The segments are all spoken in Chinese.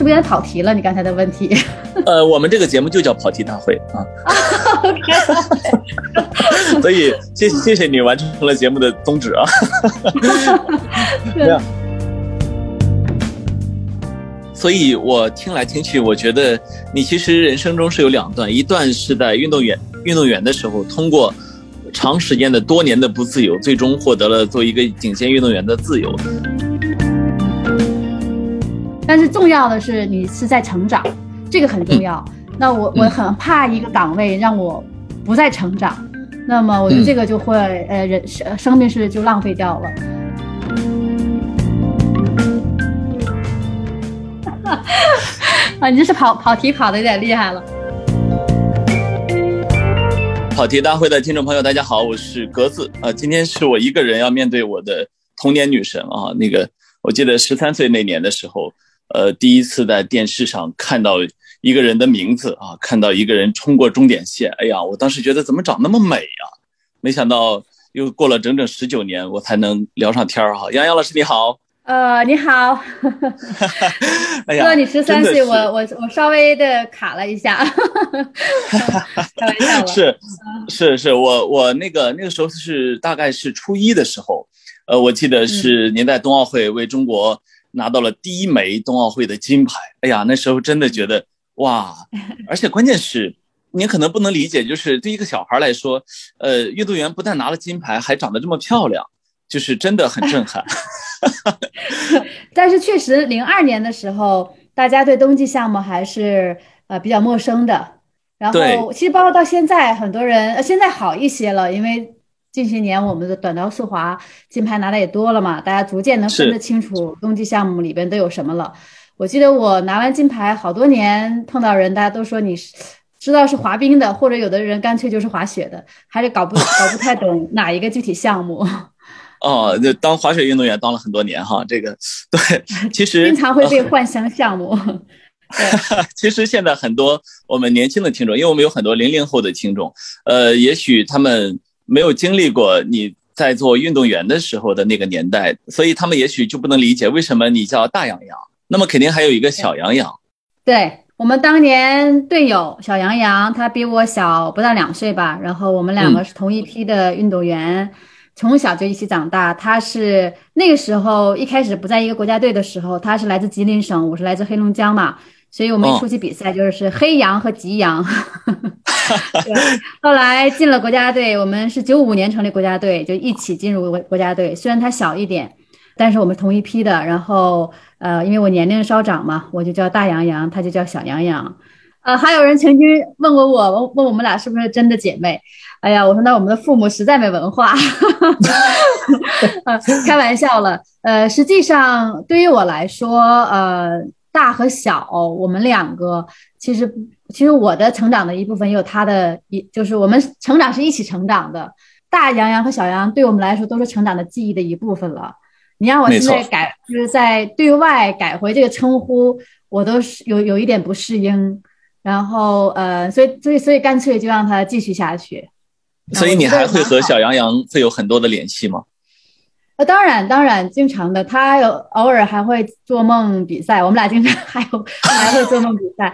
是不是有点跑题了？你刚才的问题？呃，我们这个节目就叫跑题大会啊。所以谢谢谢你完成了节目的宗旨啊。对啊。所以我听来听去，我觉得你其实人生中是有两段，一段是在运动员运动员的时候，通过长时间的多年的不自由，最终获得了做一个顶尖运动员的自由。但是重要的是，你是在成长，这个很重要。那我我很怕一个岗位让我不再成长，那么我觉得这个就会呃人生生命是就浪费掉了。啊，你这是跑跑题跑的有点厉害了。跑题大会的听众朋友，大家好，我是格子啊。今天是我一个人要面对我的童年女神啊。那个，我记得十三岁那年的时候。呃，第一次在电视上看到一个人的名字啊，看到一个人冲过终点线，哎呀，我当时觉得怎么长那么美呀？没想到又过了整整十九年，我才能聊上天儿哈。杨洋老师你好，呃，你好，哎呀，说你十三岁，我我我稍微的卡了一下，开玩笑了，是是是，我我那个那个时候是大概是初一的时候，呃，我记得是您在冬奥会为中国。拿到了第一枚冬奥会的金牌，哎呀，那时候真的觉得哇！而且关键是，你可能不能理解，就是对一个小孩来说，呃，运动员不但拿了金牌，还长得这么漂亮，就是真的很震撼。但是确实，零二年的时候，大家对冬季项目还是呃比较陌生的。然后，其实包括到现在，很多人呃现在好一些了，因为。近些年，我们的短道速滑金牌拿的也多了嘛，大家逐渐能分得清楚冬季项目里边都有什么了。我记得我拿完金牌好多年，碰到人大家都说你是知道是滑冰的，或者有的人干脆就是滑雪的，还是搞不 搞不太懂哪一个具体项目。哦，就当滑雪运动员当了很多年哈，这个对，其实经常会被换项项目。其实现在很多我们年轻的听众，因为我们有很多零零后的听众，呃，也许他们。没有经历过你在做运动员的时候的那个年代，所以他们也许就不能理解为什么你叫大洋洋。那么肯定还有一个小洋洋。对我们当年队友小洋洋，他比我小不到两岁吧，然后我们两个是同一批的运动员，从小就一起长大。他是那个时候一开始不在一个国家队的时候，他是来自吉林省，我是来自黑龙江嘛。所以我们一出去比赛就是黑羊和吉羊。后来进了国家队，我们是九五年成立国家队，就一起进入国国家队。虽然他小一点，但是我们同一批的。然后呃，因为我年龄稍长嘛，我就叫大羊羊，他就叫小羊羊。呃，还有人曾经问过我，问我们俩是不是真的姐妹？哎呀，我说那我们的父母实在没文化。开玩笑了。呃，实际上对于我来说，呃。大和小，我们两个其实其实我的成长的一部分也有他的一，就是我们成长是一起成长的。大洋洋和小洋对我们来说都是成长的记忆的一部分了。你让我现在改，就是在对外改回这个称呼，我都是有有一点不适应。然后呃，所以所以所以干脆就让他继续下去。所以你还会和小洋洋会有很多的联系吗？呃，当然，当然，经常的，他有偶尔还会做梦比赛，我们俩经常 还有还会做梦比赛，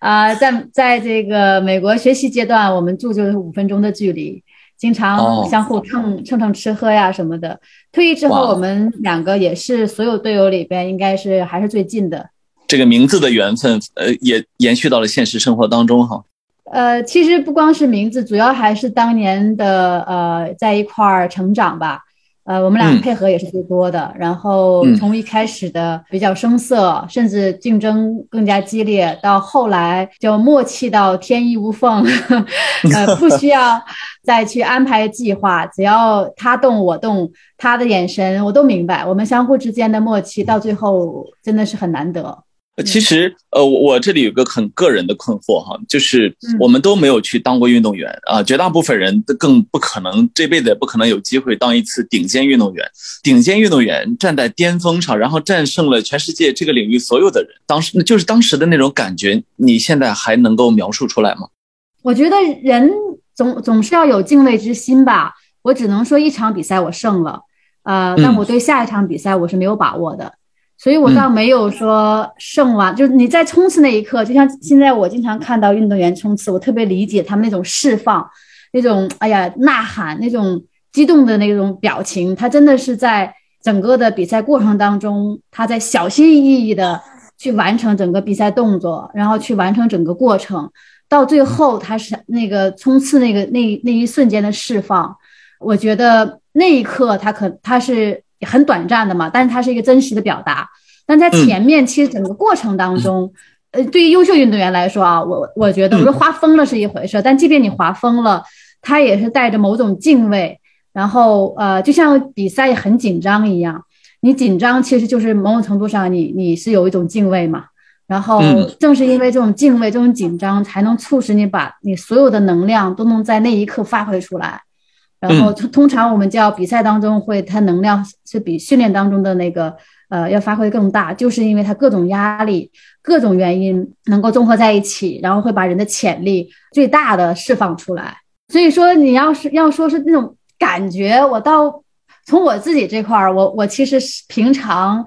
啊，在在这个美国学习阶段，我们住就是五分钟的距离，经常相互蹭蹭蹭吃喝呀什么的。退役之后，我们两个也是所有队友里边应该是还是最近的。这个名字的缘分，呃，也延续到了现实生活当中哈。呃，其实不光是名字，主要还是当年的呃在一块儿成长吧。呃，我们俩配合也是最多的，然后从一开始的比较生涩，甚至竞争更加激烈，到后来就默契到天衣无缝，呃，不需要再去安排计划，只要他动我动，他的眼神我都明白，我们相互之间的默契到最后真的是很难得。其实，呃，我这里有个很个人的困惑哈，就是我们都没有去当过运动员啊，绝大部分人都更不可能这辈子也不可能有机会当一次顶尖运动员。顶尖运动员站在巅峰上，然后战胜了全世界这个领域所有的人，当时就是当时的那种感觉，你现在还能够描述出来吗？我觉得人总总是要有敬畏之心吧。我只能说一场比赛我胜了，呃，但我对下一场比赛我是没有把握的。所以我倒没有说胜完，就是你在冲刺那一刻，就像现在我经常看到运动员冲刺，我特别理解他们那种释放，那种哎呀呐喊，那种激动的那种表情，他真的是在整个的比赛过程当中，他在小心翼翼的去完成整个比赛动作，然后去完成整个过程，到最后他是那个冲刺那个那那一瞬间的释放，我觉得那一刻他可他是。很短暂的嘛，但是它是一个真实的表达。但在前面，其实整个过程当中，呃，对于优秀运动员来说啊，我我觉得，我说滑疯了是一回事，但即便你滑疯了，他也是带着某种敬畏。然后，呃，就像比赛很紧张一样，你紧张其实就是某种程度上，你你是有一种敬畏嘛。然后，正是因为这种敬畏、这种紧张，才能促使你把你所有的能量都能在那一刻发挥出来。然后通通常我们叫比赛当中会，它能量是比训练当中的那个呃要发挥更大，就是因为它各种压力、各种原因能够综合在一起，然后会把人的潜力最大的释放出来。所以说，你要是要说是那种感觉，我到从我自己这块儿，我我其实是平常，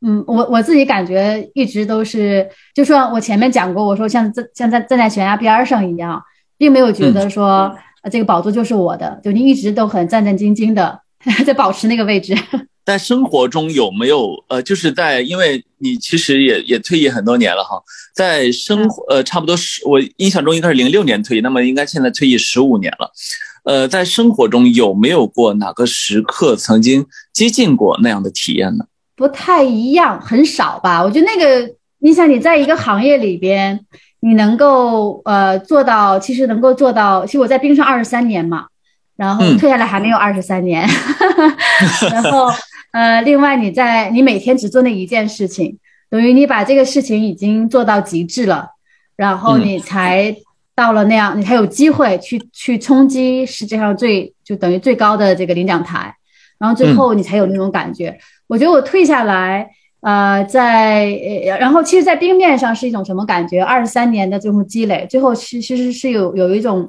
嗯，我我自己感觉一直都是，就说我前面讲过，我说像站像在站在悬崖边上一样，并没有觉得说。啊，这个宝座就是我的，就你一直都很战战兢兢的 在保持那个位置。在生活中有没有呃，就是在因为你其实也也退役很多年了哈，在生活呃差不多十，我印象中应该是零六年退役，那么应该现在退役十五年了。呃，在生活中有没有过哪个时刻曾经接近过那样的体验呢？不太一样，很少吧。我觉得那个，你想你在一个行业里边。你能够呃做到，其实能够做到。其实我在冰上二十三年嘛，然后退下来还没有二十三年。然后呃，另外你在你每天只做那一件事情，等于你把这个事情已经做到极致了，然后你才到了那样，你才有机会去去冲击世界上最就等于最高的这个领奖台，然后最后你才有那种感觉。我觉得我退下来。呃，在呃，然后其实，在冰面上是一种什么感觉？二十三年的这种积累，最后其其实是有有一种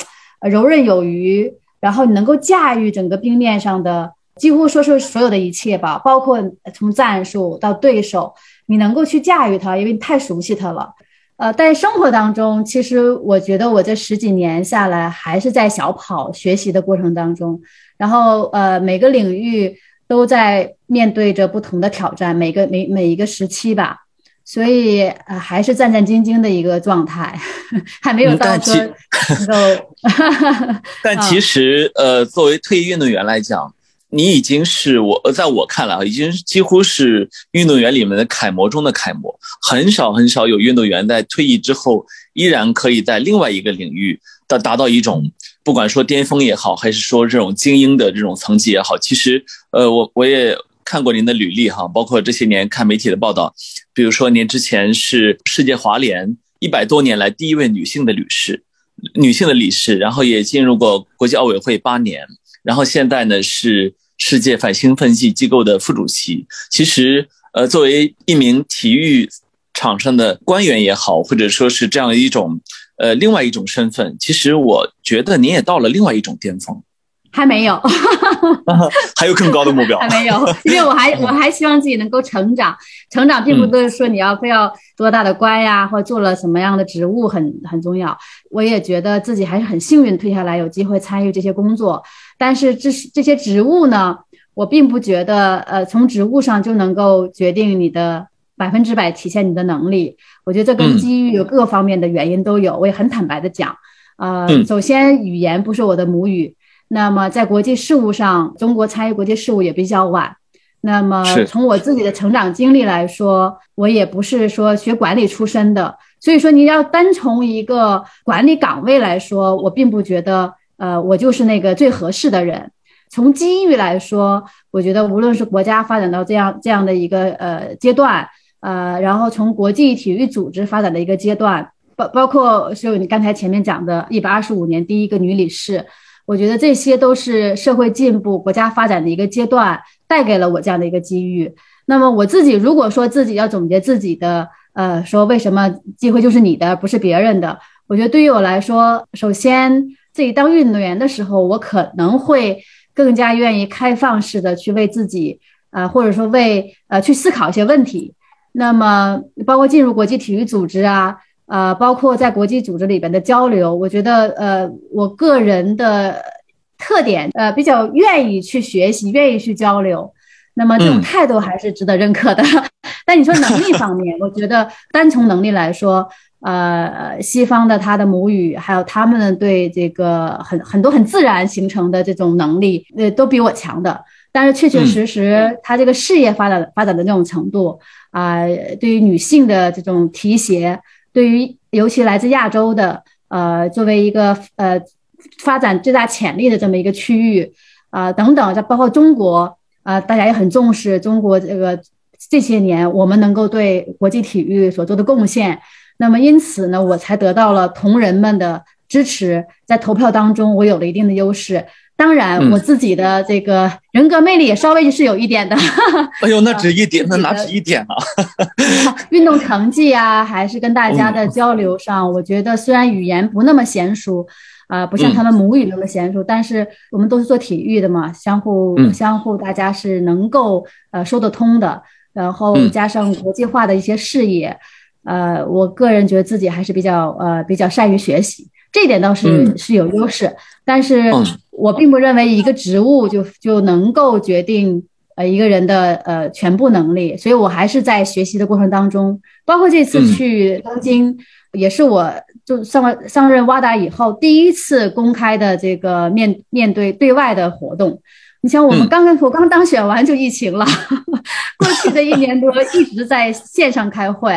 游刃有余，然后你能够驾驭整个冰面上的几乎说是所有的一切吧，包括从战术到对手，你能够去驾驭它，因为你太熟悉它了。呃，在生活当中，其实我觉得我这十几年下来，还是在小跑学习的过程当中，然后呃，每个领域。都在面对着不同的挑战，每个每每一个时期吧，所以呃还是战战兢兢的一个状态，还没有到说能够。但其实呃，作为退役运动员来讲，你已经是我在我看来啊，已经几乎是运动员里面的楷模中的楷模。很少很少有运动员在退役之后依然可以在另外一个领域的达到一种。不管说巅峰也好，还是说这种精英的这种层级也好，其实，呃，我我也看过您的履历哈，包括这些年看媒体的报道，比如说您之前是世界华联一百多年来第一位女性的女士，女性的理事，然后也进入过国际奥委会八年，然后现在呢是世界反兴奋剂机构的副主席。其实，呃，作为一名体育场上的官员也好，或者说是这样一种。呃，另外一种身份，其实我觉得您也到了另外一种巅峰，还没有，还有更高的目标，还没有，因为我还 我还希望自己能够成长，成长并不都是说你要非要多大的官呀，或做了什么样的职务很很重要。我也觉得自己还是很幸运，退下来有机会参与这些工作，但是这这些职务呢，我并不觉得，呃，从职务上就能够决定你的。百分之百体现你的能力，我觉得这跟机遇有各个方面的原因都有。我也很坦白的讲，呃，首先语言不是我的母语，那么在国际事务上，中国参与国际事务也比较晚。那么从我自己的成长经历来说，我也不是说学管理出身的，所以说你要单从一个管理岗位来说，我并不觉得，呃，我就是那个最合适的人。从机遇来说，我觉得无论是国家发展到这样这样的一个呃阶段。呃，然后从国际体育组织发展的一个阶段，包包括就你刚才前面讲的，一百二十五年第一个女理事，我觉得这些都是社会进步、国家发展的一个阶段，带给了我这样的一个机遇。那么我自己如果说自己要总结自己的，呃，说为什么机会就是你的，不是别人的？我觉得对于我来说，首先自己当运动员的时候，我可能会更加愿意开放式的去为自己，呃，或者说为呃去思考一些问题。那么包括进入国际体育组织啊，呃，包括在国际组织里边的交流，我觉得呃，我个人的特点呃，比较愿意去学习，愿意去交流。那么这种态度还是值得认可的。但你说能力 方面，我觉得单从能力来说，呃，西方的他的母语，还有他们对这个很很多很自然形成的这种能力，呃，都比我强的。但是确确实实，他这个事业发展发展的这种程度啊，对于女性的这种提携，对于尤其来自亚洲的，呃，作为一个呃发展最大潜力的这么一个区域啊，等等，再包括中国啊，大家也很重视中国这个这些年我们能够对国际体育所做的贡献。那么因此呢，我才得到了同仁们的支持，在投票当中，我有了一定的优势。当然，我自己的这个人格魅力也稍微是有一点的。哎呦，那 只一点，那哪止一点啊？运动成绩啊，还是跟大家的交流上，我觉得虽然语言不那么娴熟，啊，不像他们母语那么娴熟，但是我们都是做体育的嘛，相互相互，大家是能够呃说得通的。然后加上国际化的一些视野，呃，我个人觉得自己还是比较呃比较善于学习。这一点倒是是有优势，但是我并不认为一个职务就就能够决定呃一个人的呃全部能力，所以我还是在学习的过程当中，包括这次去东京，也是我就上上任瓦达以后第一次公开的这个面面对对外的活动。你像我们刚刚我刚当选完就疫情了，过去的一年多一直在线上开会。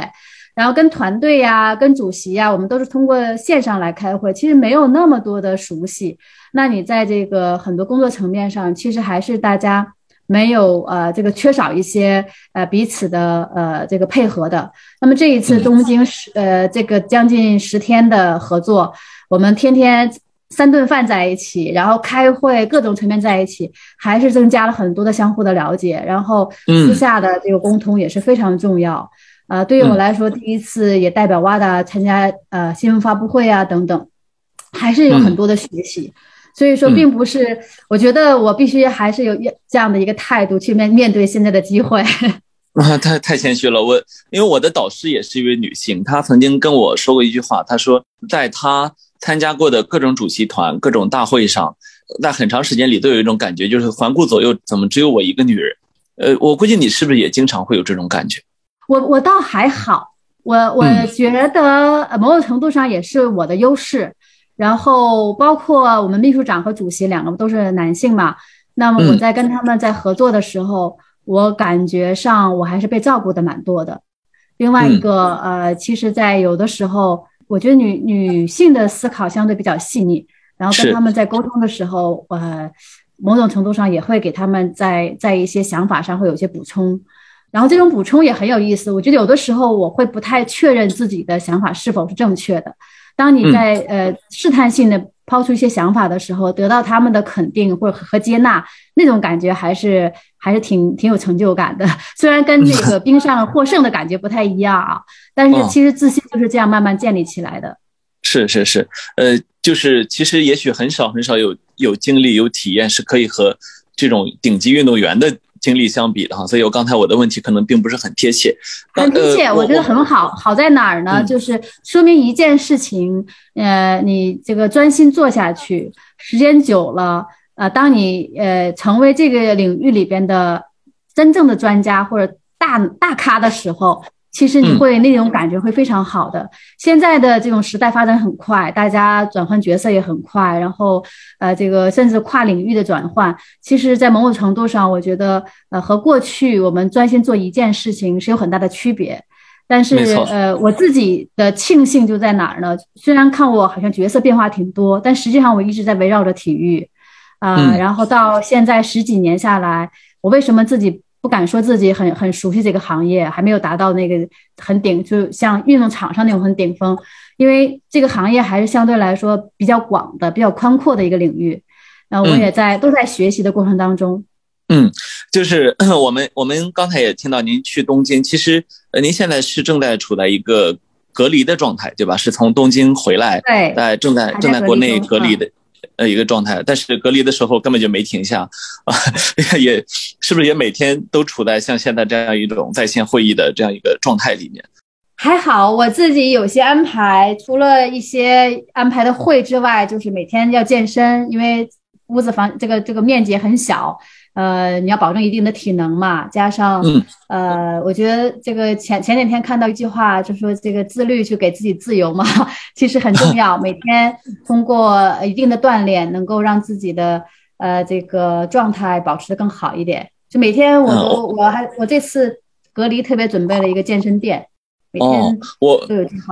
然后跟团队呀、跟主席呀，我们都是通过线上来开会，其实没有那么多的熟悉。那你在这个很多工作层面上，其实还是大家没有呃这个缺少一些呃彼此的呃这个配合的。那么这一次东京十呃这个将近十天的合作，我们天天三顿饭在一起，然后开会各种层面在一起，还是增加了很多的相互的了解。然后私下的这个沟通也是非常重要。啊，对于我来说，第一次也代表 WADA 参加呃新闻发布会啊等等，还是有很多的学习。所以说，并不是我觉得我必须还是有这样的一个态度去面面对现在的机会。啊，太太谦虚了。我因为我的导师也是一位女性，她曾经跟我说过一句话，她说在她参加过的各种主席团、各种大会上，在很长时间里都有一种感觉，就是环顾左右，怎么只有我一个女人？呃，我估计你是不是也经常会有这种感觉？我我倒还好，我我觉得某种程度上也是我的优势。然后包括我们秘书长和主席两个都是男性嘛，那么我在跟他们在合作的时候，我感觉上我还是被照顾的蛮多的。另外一个呃，其实，在有的时候，我觉得女女性的思考相对比较细腻，然后跟他们在沟通的时候，呃，某种程度上也会给他们在在一些想法上会有些补充。然后这种补充也很有意思，我觉得有的时候我会不太确认自己的想法是否是正确的。当你在呃试探性的抛出一些想法的时候，得到他们的肯定或者和接纳，那种感觉还是还是挺挺有成就感的。虽然跟那个冰上获胜的感觉不太一样啊，但是其实自信就是这样慢慢建立起来的。是是是，呃，就是其实也许很少很少有有经历有体验是可以和这种顶级运动员的。经历相比的哈，所以我刚才我的问题可能并不是很贴切。很贴切，我觉得很好。好在哪儿呢？就是说明一件事情，呃，你这个专心做下去，时间久了，呃，当你呃成为这个领域里边的真正的专家或者大大咖的时候。其实你会那种感觉会非常好的。现在的这种时代发展很快，大家转换角色也很快，然后呃，这个甚至跨领域的转换，其实，在某种程度上，我觉得呃，和过去我们专心做一件事情是有很大的区别。但是呃，我自己的庆幸就在哪儿呢？虽然看我好像角色变化挺多，但实际上我一直在围绕着体育啊。然后到现在十几年下来，我为什么自己？不敢说自己很很熟悉这个行业，还没有达到那个很顶，就像运动场上那种很顶峰，因为这个行业还是相对来说比较广的、比较宽阔的一个领域。然后我也在都在学习的过程当中。嗯，就是我们我们刚才也听到您去东京，其实呃您现在是正在处在一个隔离的状态，对吧？是从东京回来，对，在正在正在国内隔离的。呃一个状态，但是隔离的时候根本就没停下啊，也是不是也每天都处在像现在这样一种在线会议的这样一个状态里面？还好，我自己有些安排，除了一些安排的会之外，就是每天要健身，因为屋子房这个这个面积很小，呃，你要保证一定的体能嘛。加上，呃，我觉得这个前前两天看到一句话，就说这个自律去给自己自由嘛，其实很重要。每天通过一定的锻炼，能够让自己的呃这个状态保持的更好一点。就每天我都我还我这次隔离特别准备了一个健身垫。哦，我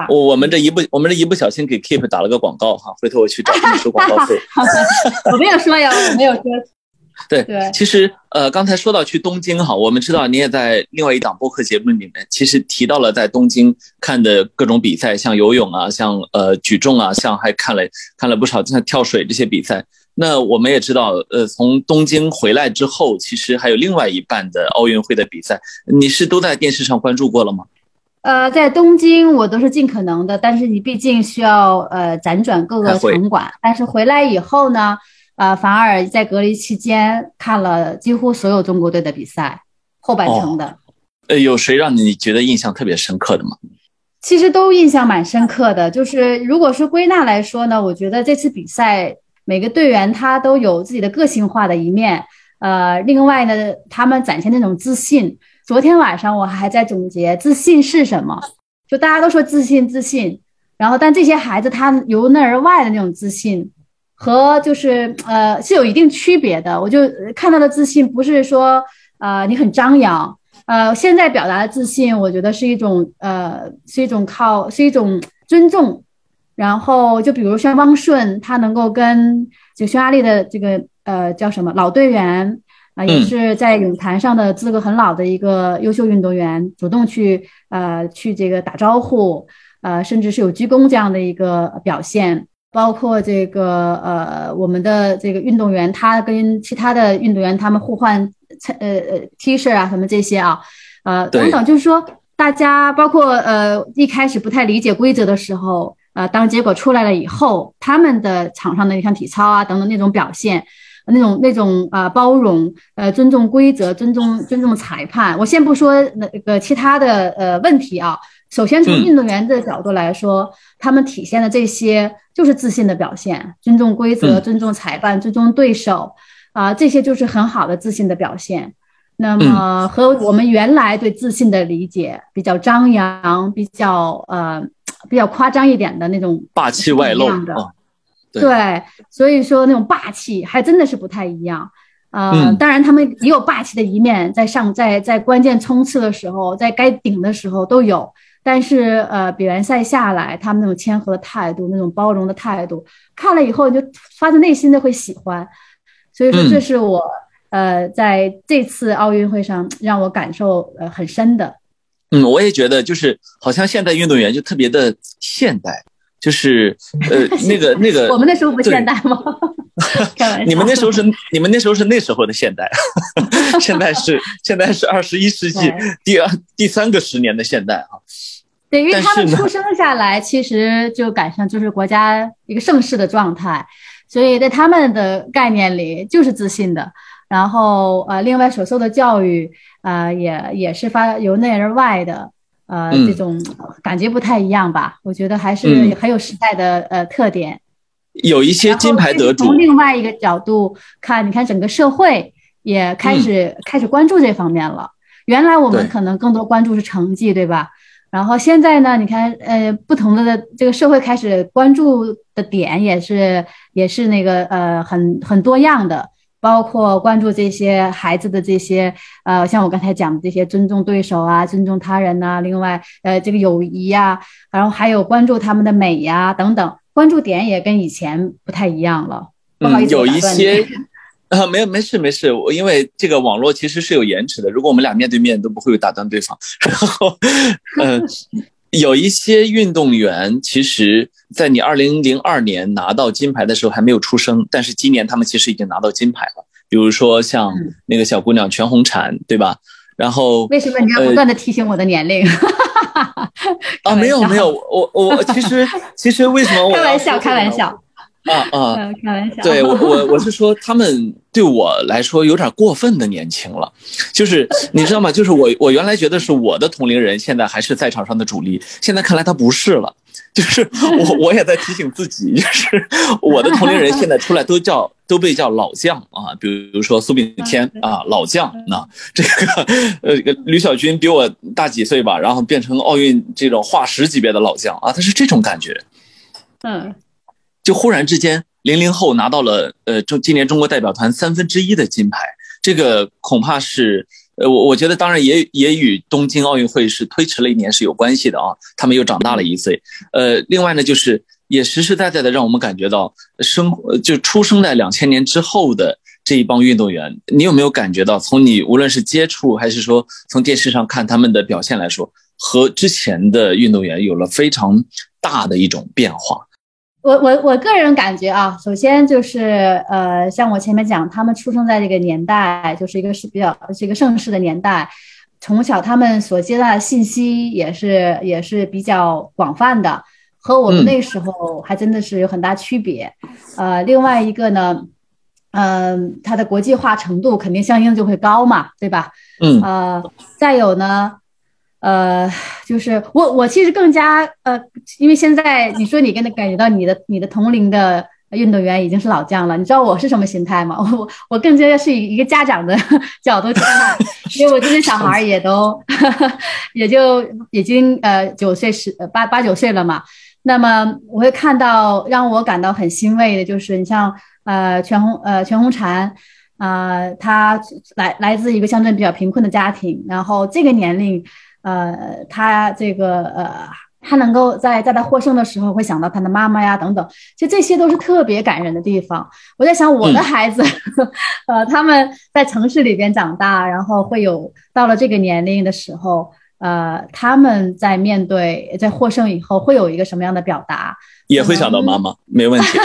我我们这一不我们这一不小心给 Keep 打了个广告哈，回头我去找你收广告费。我没有说呀，我没有说。对对，其实呃，刚才说到去东京哈，我们知道你也在另外一档播客节目里面，其实提到了在东京看的各种比赛，像游泳啊，像呃举重啊，像还看了看了不少像跳水这些比赛。那我们也知道，呃，从东京回来之后，其实还有另外一半的奥运会的比赛，你是都在电视上关注过了吗？呃，在东京我都是尽可能的，但是你毕竟需要呃辗转各个场馆。但是回来以后呢，呃，反而在隔离期间看了几乎所有中国队的比赛后半程的。呃，有谁让你觉得印象特别深刻的吗？其实都印象蛮深刻的。就是如果说归纳来说呢，我觉得这次比赛每个队员他都有自己的个性化的一面。呃，另外呢，他们展现那种自信。昨天晚上我还在总结自信是什么，就大家都说自信自信，然后但这些孩子他由内而外的那种自信，和就是呃是有一定区别的。我就看到的自信不是说呃你很张扬，呃现在表达的自信，我觉得是一种呃是一种靠是一种尊重，然后就比如像汪顺，他能够跟就匈牙利的这个呃叫什么老队员。啊，也是在泳坛上的资格很老的一个优秀运动员，主动去呃去这个打招呼，呃，甚至是有鞠躬这样的一个表现。包括这个呃我们的这个运动员，他跟其他的运动员他们互换呃呃 T 恤啊什么这些啊，呃等等，就是说大家包括呃一开始不太理解规则的时候，呃当结果出来了以后，他们的场上的像体操啊等等那种表现。那种那种啊，包容，呃，尊重规则，尊重尊重裁判。我先不说那个其他的呃问题啊，首先从运动员的角度来说，他们体现的这些就是自信的表现，尊重规则，尊重裁判，尊重对手，啊，这些就是很好的自信的表现。那么和我们原来对自信的理解比较张扬，比较呃比较夸张一点的那种霸气外露的。对，所以说那种霸气还真的是不太一样，呃，当然他们也有霸气的一面，在上在在关键冲刺的时候，在该顶的时候都有，但是呃，比完赛下来，他们那种谦和的态度，那种包容的态度，看了以后就发自内心的会喜欢，所以说这是我呃在这次奥运会上让我感受呃很深的。嗯，我也觉得就是好像现代运动员就特别的现代。就是呃，那个那个，我们那时候不现代吗？你们那时候是你们那时候是那时候的现代，现在是现在是二十一世纪第二第三个十年的现代啊。对，因为他们出生下来，其实就赶上就是国家一个盛世的状态，所以在他们的概念里就是自信的。然后呃，另外所受的教育啊，也也是发由内而外的。呃，这种感觉不太一样吧？我觉得还是很有时代的呃特点。有一些金牌得主。从另外一个角度看，你看整个社会也开始开始关注这方面了。原来我们可能更多关注是成绩，对吧？然后现在呢，你看呃，不同的这个社会开始关注的点也是也是那个呃很很多样的。包括关注这些孩子的这些，呃，像我刚才讲的这些尊重对手啊，尊重他人呐，另外，呃，这个友谊呀，然后还有关注他们的美呀等等，关注点也跟以前不太一样了。不好意思，有一些啊，没有，没事，没事。我因为这个网络其实是有延迟的，如果我们俩面对面都不会打断对方。然后，嗯。有一些运动员，其实，在你二零零二年拿到金牌的时候还没有出生，但是今年他们其实已经拿到金牌了。比如说像那个小姑娘全红婵，对吧？然后为什么你要不断的提醒我的年龄？啊，没有没有，我我其实其实为什么我 开玩笑开玩笑？啊啊，开玩笑。对我我我是说，他们对我来说有点过分的年轻了，就是你知道吗？就是我我原来觉得是我的同龄人，现在还是赛场上的主力，现在看来他不是了。就是我我也在提醒自己，就是我的同龄人现在出来都叫都被叫老将啊，比如说苏炳添啊，老将。那这个呃吕小军比我大几岁吧，然后变成奥运这种化石级别的老将啊，他是这种感觉。嗯。就忽然之间，零零后拿到了呃中今年中国代表团三分之一的金牌，这个恐怕是呃我我觉得当然也也与东京奥运会是推迟了一年是有关系的啊，他们又长大了一岁。呃，另外呢，就是也实实在在的让我们感觉到生就出生在两千年之后的这一帮运动员，你有没有感觉到从你无论是接触还是说从电视上看他们的表现来说，和之前的运动员有了非常大的一种变化？我我我个人感觉啊，首先就是呃，像我前面讲，他们出生在这个年代，就是一个是比较是一个盛世的年代，从小他们所接纳的信息也是也是比较广泛的，和我们那时候还真的是有很大区别。呃，另外一个呢，嗯，它的国际化程度肯定相应就会高嘛，对吧？嗯。呃，再有呢。呃，就是我，我其实更加呃，因为现在你说你跟他感觉到你的你的同龄的运动员已经是老将了，你知道我是什么心态吗？我我更加是以一个家长的 角度去看，因为我这些小孩也都也就已经呃九岁十八八九岁了嘛。那么我会看到让我感到很欣慰的就是，你像呃全红呃全红婵啊，他来来自一个乡镇比较贫困的家庭，然后这个年龄。呃，他这个呃，他能够在在他获胜的时候会想到他的妈妈呀，等等，其实这些都是特别感人的地方。我在想，我的孩子，呃，他们在城市里边长大，然后会有到了这个年龄的时候，呃，他们在面对在获胜以后会有一个什么样的表达？也会想到妈妈，没问题。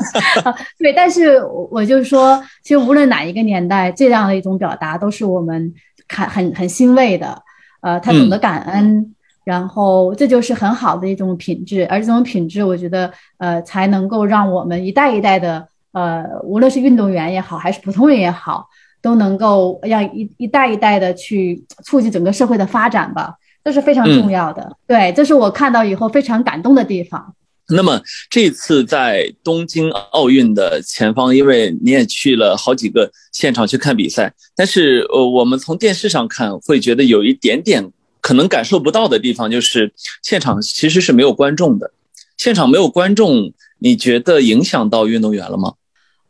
对，但是我就是说，其实无论哪一个年代，这样的一种表达都是我们看很很欣慰的。呃，他懂得感恩，然后这就是很好的一种品质，而这种品质，我觉得，呃，才能够让我们一代一代的，呃，无论是运动员也好，还是普通人也好，都能够让一一代一代的去促进整个社会的发展吧，这是非常重要的。对，这是我看到以后非常感动的地方。那么这次在东京奥运的前方，因为你也去了好几个现场去看比赛，但是呃，我们从电视上看会觉得有一点点可能感受不到的地方，就是现场其实是没有观众的。现场没有观众，你觉得影响到运动员了吗？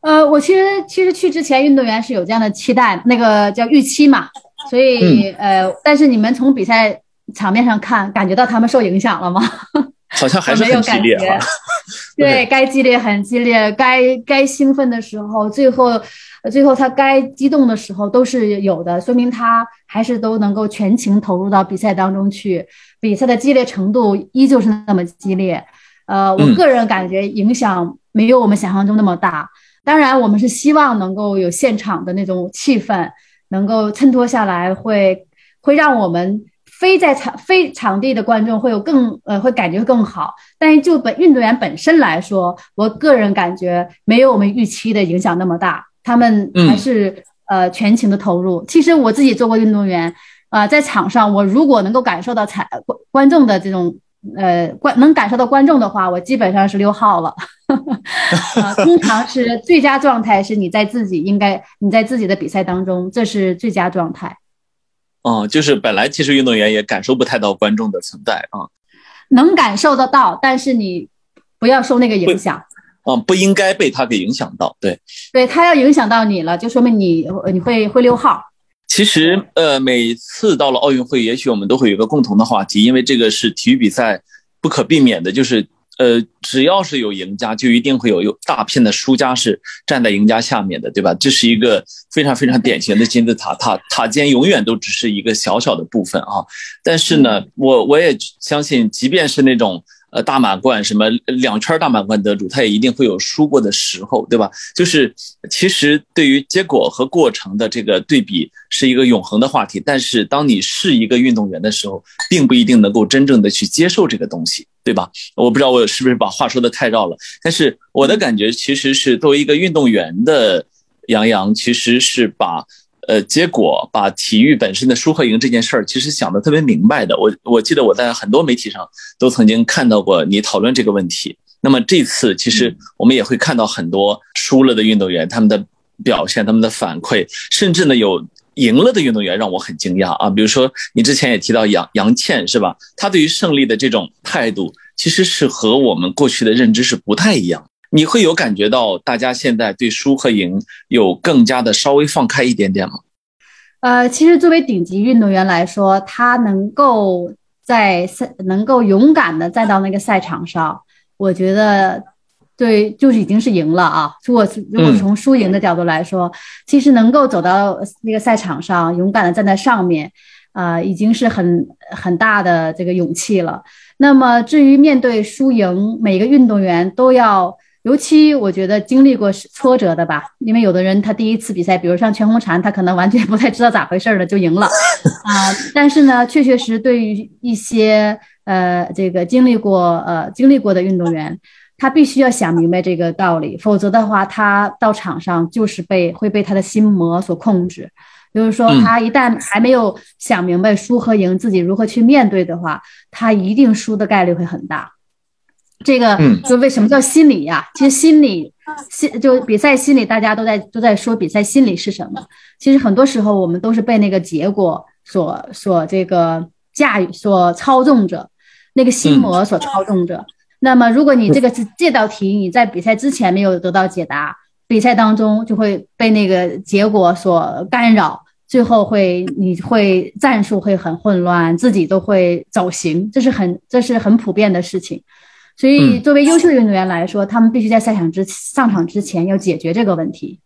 呃，我其实其实去之前，运动员是有这样的期待，那个叫预期嘛。所以呃，但是你们从比赛场面上看，感觉到他们受影响了吗？好像还是很激烈哈，对该激烈很激烈，该该兴奋的时候，最后，最后他该激动的时候都是有的，说明他还是都能够全情投入到比赛当中去，比赛的激烈程度依旧是那么激烈。呃，我个人感觉影响没有我们想象中那么大。当然，我们是希望能够有现场的那种气氛，能够衬托下来，会会让我们。非在场非场地的观众会有更呃会感觉更好，但是就本运动员本身来说，我个人感觉没有我们预期的影响那么大，他们还是呃全情的投入。其实我自己做过运动员，啊，在场上我如果能够感受到场观观众的这种呃观能感受到观众的话，我基本上是溜号了。啊，通常是最佳状态是你在自己应该你在自己的比赛当中，这是最佳状态。哦，就是本来其实运动员也感受不太到观众的存在啊，能感受得到，但是你不要受那个影响，嗯，不应该被他给影响到，对，对他要影响到你了，就说明你你会会溜号。其实呃，每次到了奥运会，也许我们都会有一个共同的话题，因为这个是体育比赛不可避免的，就是。呃，只要是有赢家，就一定会有有大片的输家是站在赢家下面的，对吧？这是一个非常非常典型的金字塔，塔塔尖永远都只是一个小小的部分啊。但是呢，我我也相信，即便是那种呃大满贯什么两圈大满贯得主，他也一定会有输过的时候，对吧？就是其实对于结果和过程的这个对比是一个永恒的话题，但是当你是一个运动员的时候，并不一定能够真正的去接受这个东西，对吧？我不知道我是不是把话说的太绕了，但是我的感觉其实是作为一个运动员的杨洋，其实是把。呃，结果把体育本身的输和赢这件事儿，其实想的特别明白的。我我记得我在很多媒体上都曾经看到过你讨论这个问题。那么这次其实我们也会看到很多输了的运动员，他们的表现、他们的反馈，甚至呢有赢了的运动员让我很惊讶啊。比如说你之前也提到杨杨倩是吧？他对于胜利的这种态度，其实是和我们过去的认知是不太一样。你会有感觉到大家现在对输和赢有更加的稍微放开一点点吗？呃，其实作为顶级运动员来说，他能够在赛能够勇敢的站到那个赛场上，我觉得对，就是已经是赢了啊。如果如果从输赢的角度来说，其实能够走到那个赛场上，勇敢的站在上面，啊，已经是很很大的这个勇气了。那么至于面对输赢，每个运动员都要。尤其我觉得经历过挫折的吧，因为有的人他第一次比赛，比如像全红婵，他可能完全不太知道咋回事了就赢了 啊。但是呢，确确实对于一些呃这个经历过呃经历过的运动员，他必须要想明白这个道理，否则的话，他到场上就是被会被他的心魔所控制。就是说，他一旦还没有想明白输和赢自己如何去面对的话，他一定输的概率会很大。这个就为什么叫心理呀？其实心理心就比赛心理，大家都在都在说比赛心理是什么。其实很多时候我们都是被那个结果所所这个驾驭、所操纵着，那个心魔所操纵着。那么如果你这个这道题你在比赛之前没有得到解答，比赛当中就会被那个结果所干扰，最后会你会战术会很混乱，自己都会走形，这是很这是很普遍的事情。所以，作为优秀的运动员来说，他们必须在赛场之上场之前要解决这个问题。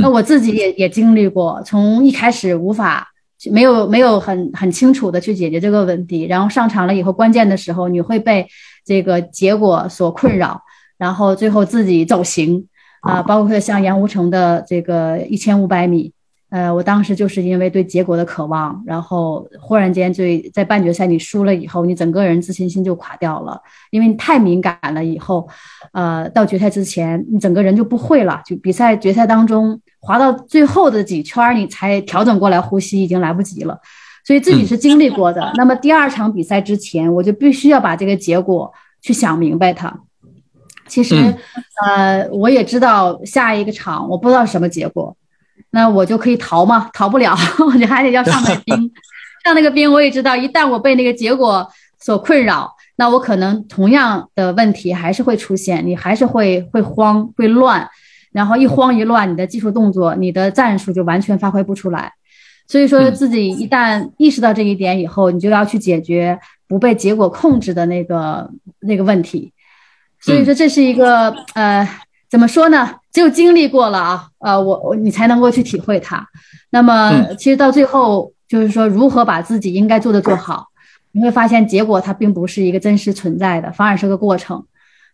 那我自己也也经历过，从一开始无法没有没有很很清楚的去解决这个问题，然后上场了以后，关键的时候你会被这个结果所困扰，然后最后自己走形啊，包括像杨无成的这个一千五百米。呃，我当时就是因为对结果的渴望，然后忽然间就在半决赛你输了以后，你整个人自信心就垮掉了，因为你太敏感了。以后，呃，到决赛之前，你整个人就不会了。就比赛决赛当中滑到最后的几圈，你才调整过来呼吸，已经来不及了。所以自己是经历过的。那么第二场比赛之前，我就必须要把这个结果去想明白它。其实，呃，我也知道下一个场我不知道什么结果。那我就可以逃吗？逃不了，我就还得要上那个 冰，上那个冰。我也知道，一旦我被那个结果所困扰，那我可能同样的问题还是会出现，你还是会会慌会乱，然后一慌一乱，你的技术动作、你的战术就完全发挥不出来。所以说，自己一旦意识到这一点以后，你就要去解决不被结果控制的那个那个问题。所以说，这是一个呃。怎么说呢？只有经历过了啊，呃，我我你才能够去体会它。那么，其实到最后就是说，如何把自己应该做的做好，你会发现结果它并不是一个真实存在的，反而是个过程。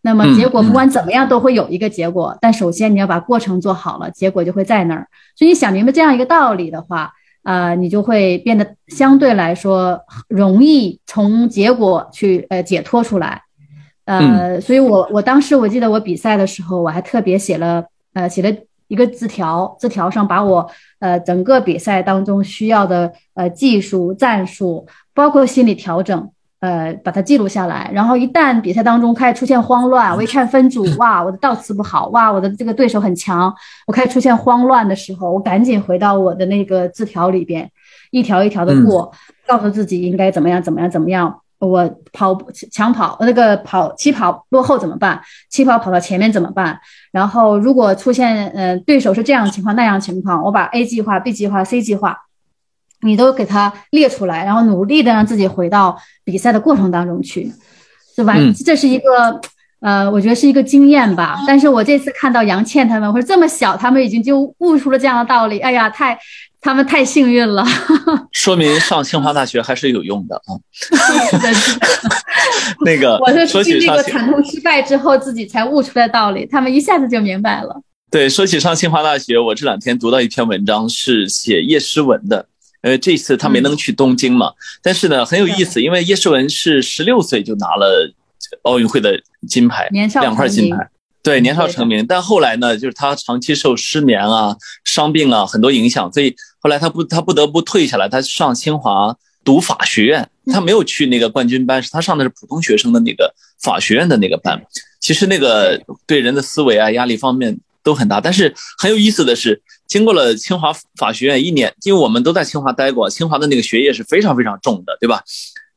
那么，结果不管怎么样都会有一个结果，但首先你要把过程做好了，结果就会在那儿。所以，你想明白这样一个道理的话，呃，你就会变得相对来说容易从结果去呃解脱出来。呃，所以我我当时我记得我比赛的时候，我还特别写了呃写了一个字条，字条上把我呃整个比赛当中需要的呃技术战术，包括心理调整，呃把它记录下来。然后一旦比赛当中开始出现慌乱，我一看分组，哇，我的倒刺不好，哇，我的这个对手很强，我开始出现慌乱的时候，我赶紧回到我的那个字条里边，一条一条的过，告诉自己应该怎么样怎么样怎么样。我跑抢跑那个跑起跑落后怎么办？起跑跑到前面怎么办？然后如果出现呃对手是这样情况那样情况，我把 A 计划、B 计划、C 计划，你都给他列出来，然后努力的让自己回到比赛的过程当中去，是吧？这是一个呃，我觉得是一个经验吧。但是我这次看到杨倩他们，或者这么小，他们已经就悟出了这样的道理。哎呀，太他们太幸运了，说明上清华大学还是有用的啊。那个，我是经历过惨痛失败之后，自己才悟出来道理，他们一下子就明白了。对，说起上清华大学，我这两天读到一篇文章，是写叶诗文的。呃，这次他没能去东京嘛，但是呢很有意思，因为叶诗文是十六岁就拿了奥运会的金牌，两块金牌。对，年少成名，但后来呢，就是他长期受失眠啊、伤病啊很多影响，所以后来他不，他不得不退下来，他上清华读法学院，他没有去那个冠军班，是他上的是普通学生的那个法学院的那个班。其实那个对人的思维啊、压力方面都很大。但是很有意思的是，经过了清华法学院一年，因为我们都在清华待过，清华的那个学业是非常非常重的，对吧？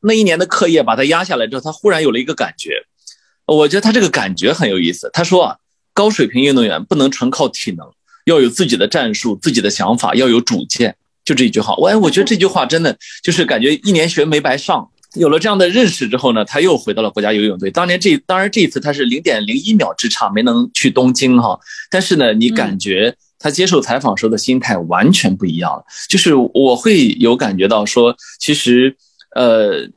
那一年的课业把他压下来之后，他忽然有了一个感觉。我觉得他这个感觉很有意思。他说啊，高水平运动员不能纯靠体能，要有自己的战术、自己的想法，要有主见。就这一句话，我哎，我觉得这句话真的就是感觉一年学没白上。有了这样的认识之后呢，他又回到了国家游泳队。当年这当然这一次他是零点零一秒之差没能去东京哈，但是呢，你感觉他接受采访时候的心态完全不一样了。就是我会有感觉到说，其实呃。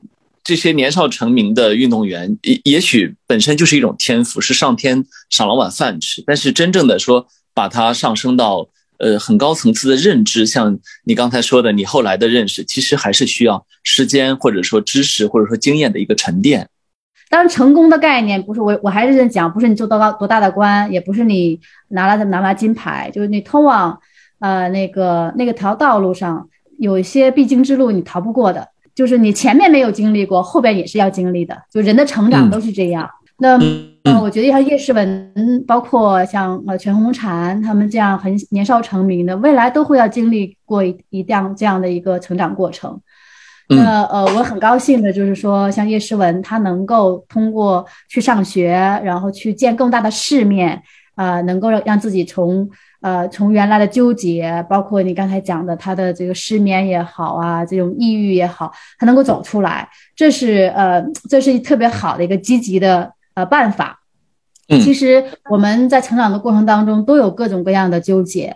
这些年少成名的运动员，也也许本身就是一种天赋，是上天赏了碗饭吃。但是真正的说，把它上升到呃很高层次的认知，像你刚才说的，你后来的认识，其实还是需要时间，或者说知识，或者说经验的一个沉淀。当然，成功的概念不是我，我还是在讲，不是你做多高多大的官，也不是你拿了拿了金牌，就是你通往呃那个那个条道路上，有一些必经之路，你逃不过的。就是你前面没有经历过，后边也是要经历的。就人的成长都是这样。那呃，我觉得像叶诗文，包括像呃全红婵他们这样很年少成名的，未来都会要经历过一一样这样的一个成长过程。那呃，我很高兴的就是说，像叶诗文，她能够通过去上学，然后去见更大的世面，啊，能够让让自己从。呃，从原来的纠结，包括你刚才讲的他的这个失眠也好啊，这种抑郁也好，他能够走出来，这是呃，这是特别好的一个积极的呃办法。其实我们在成长的过程当中都有各种各样的纠结。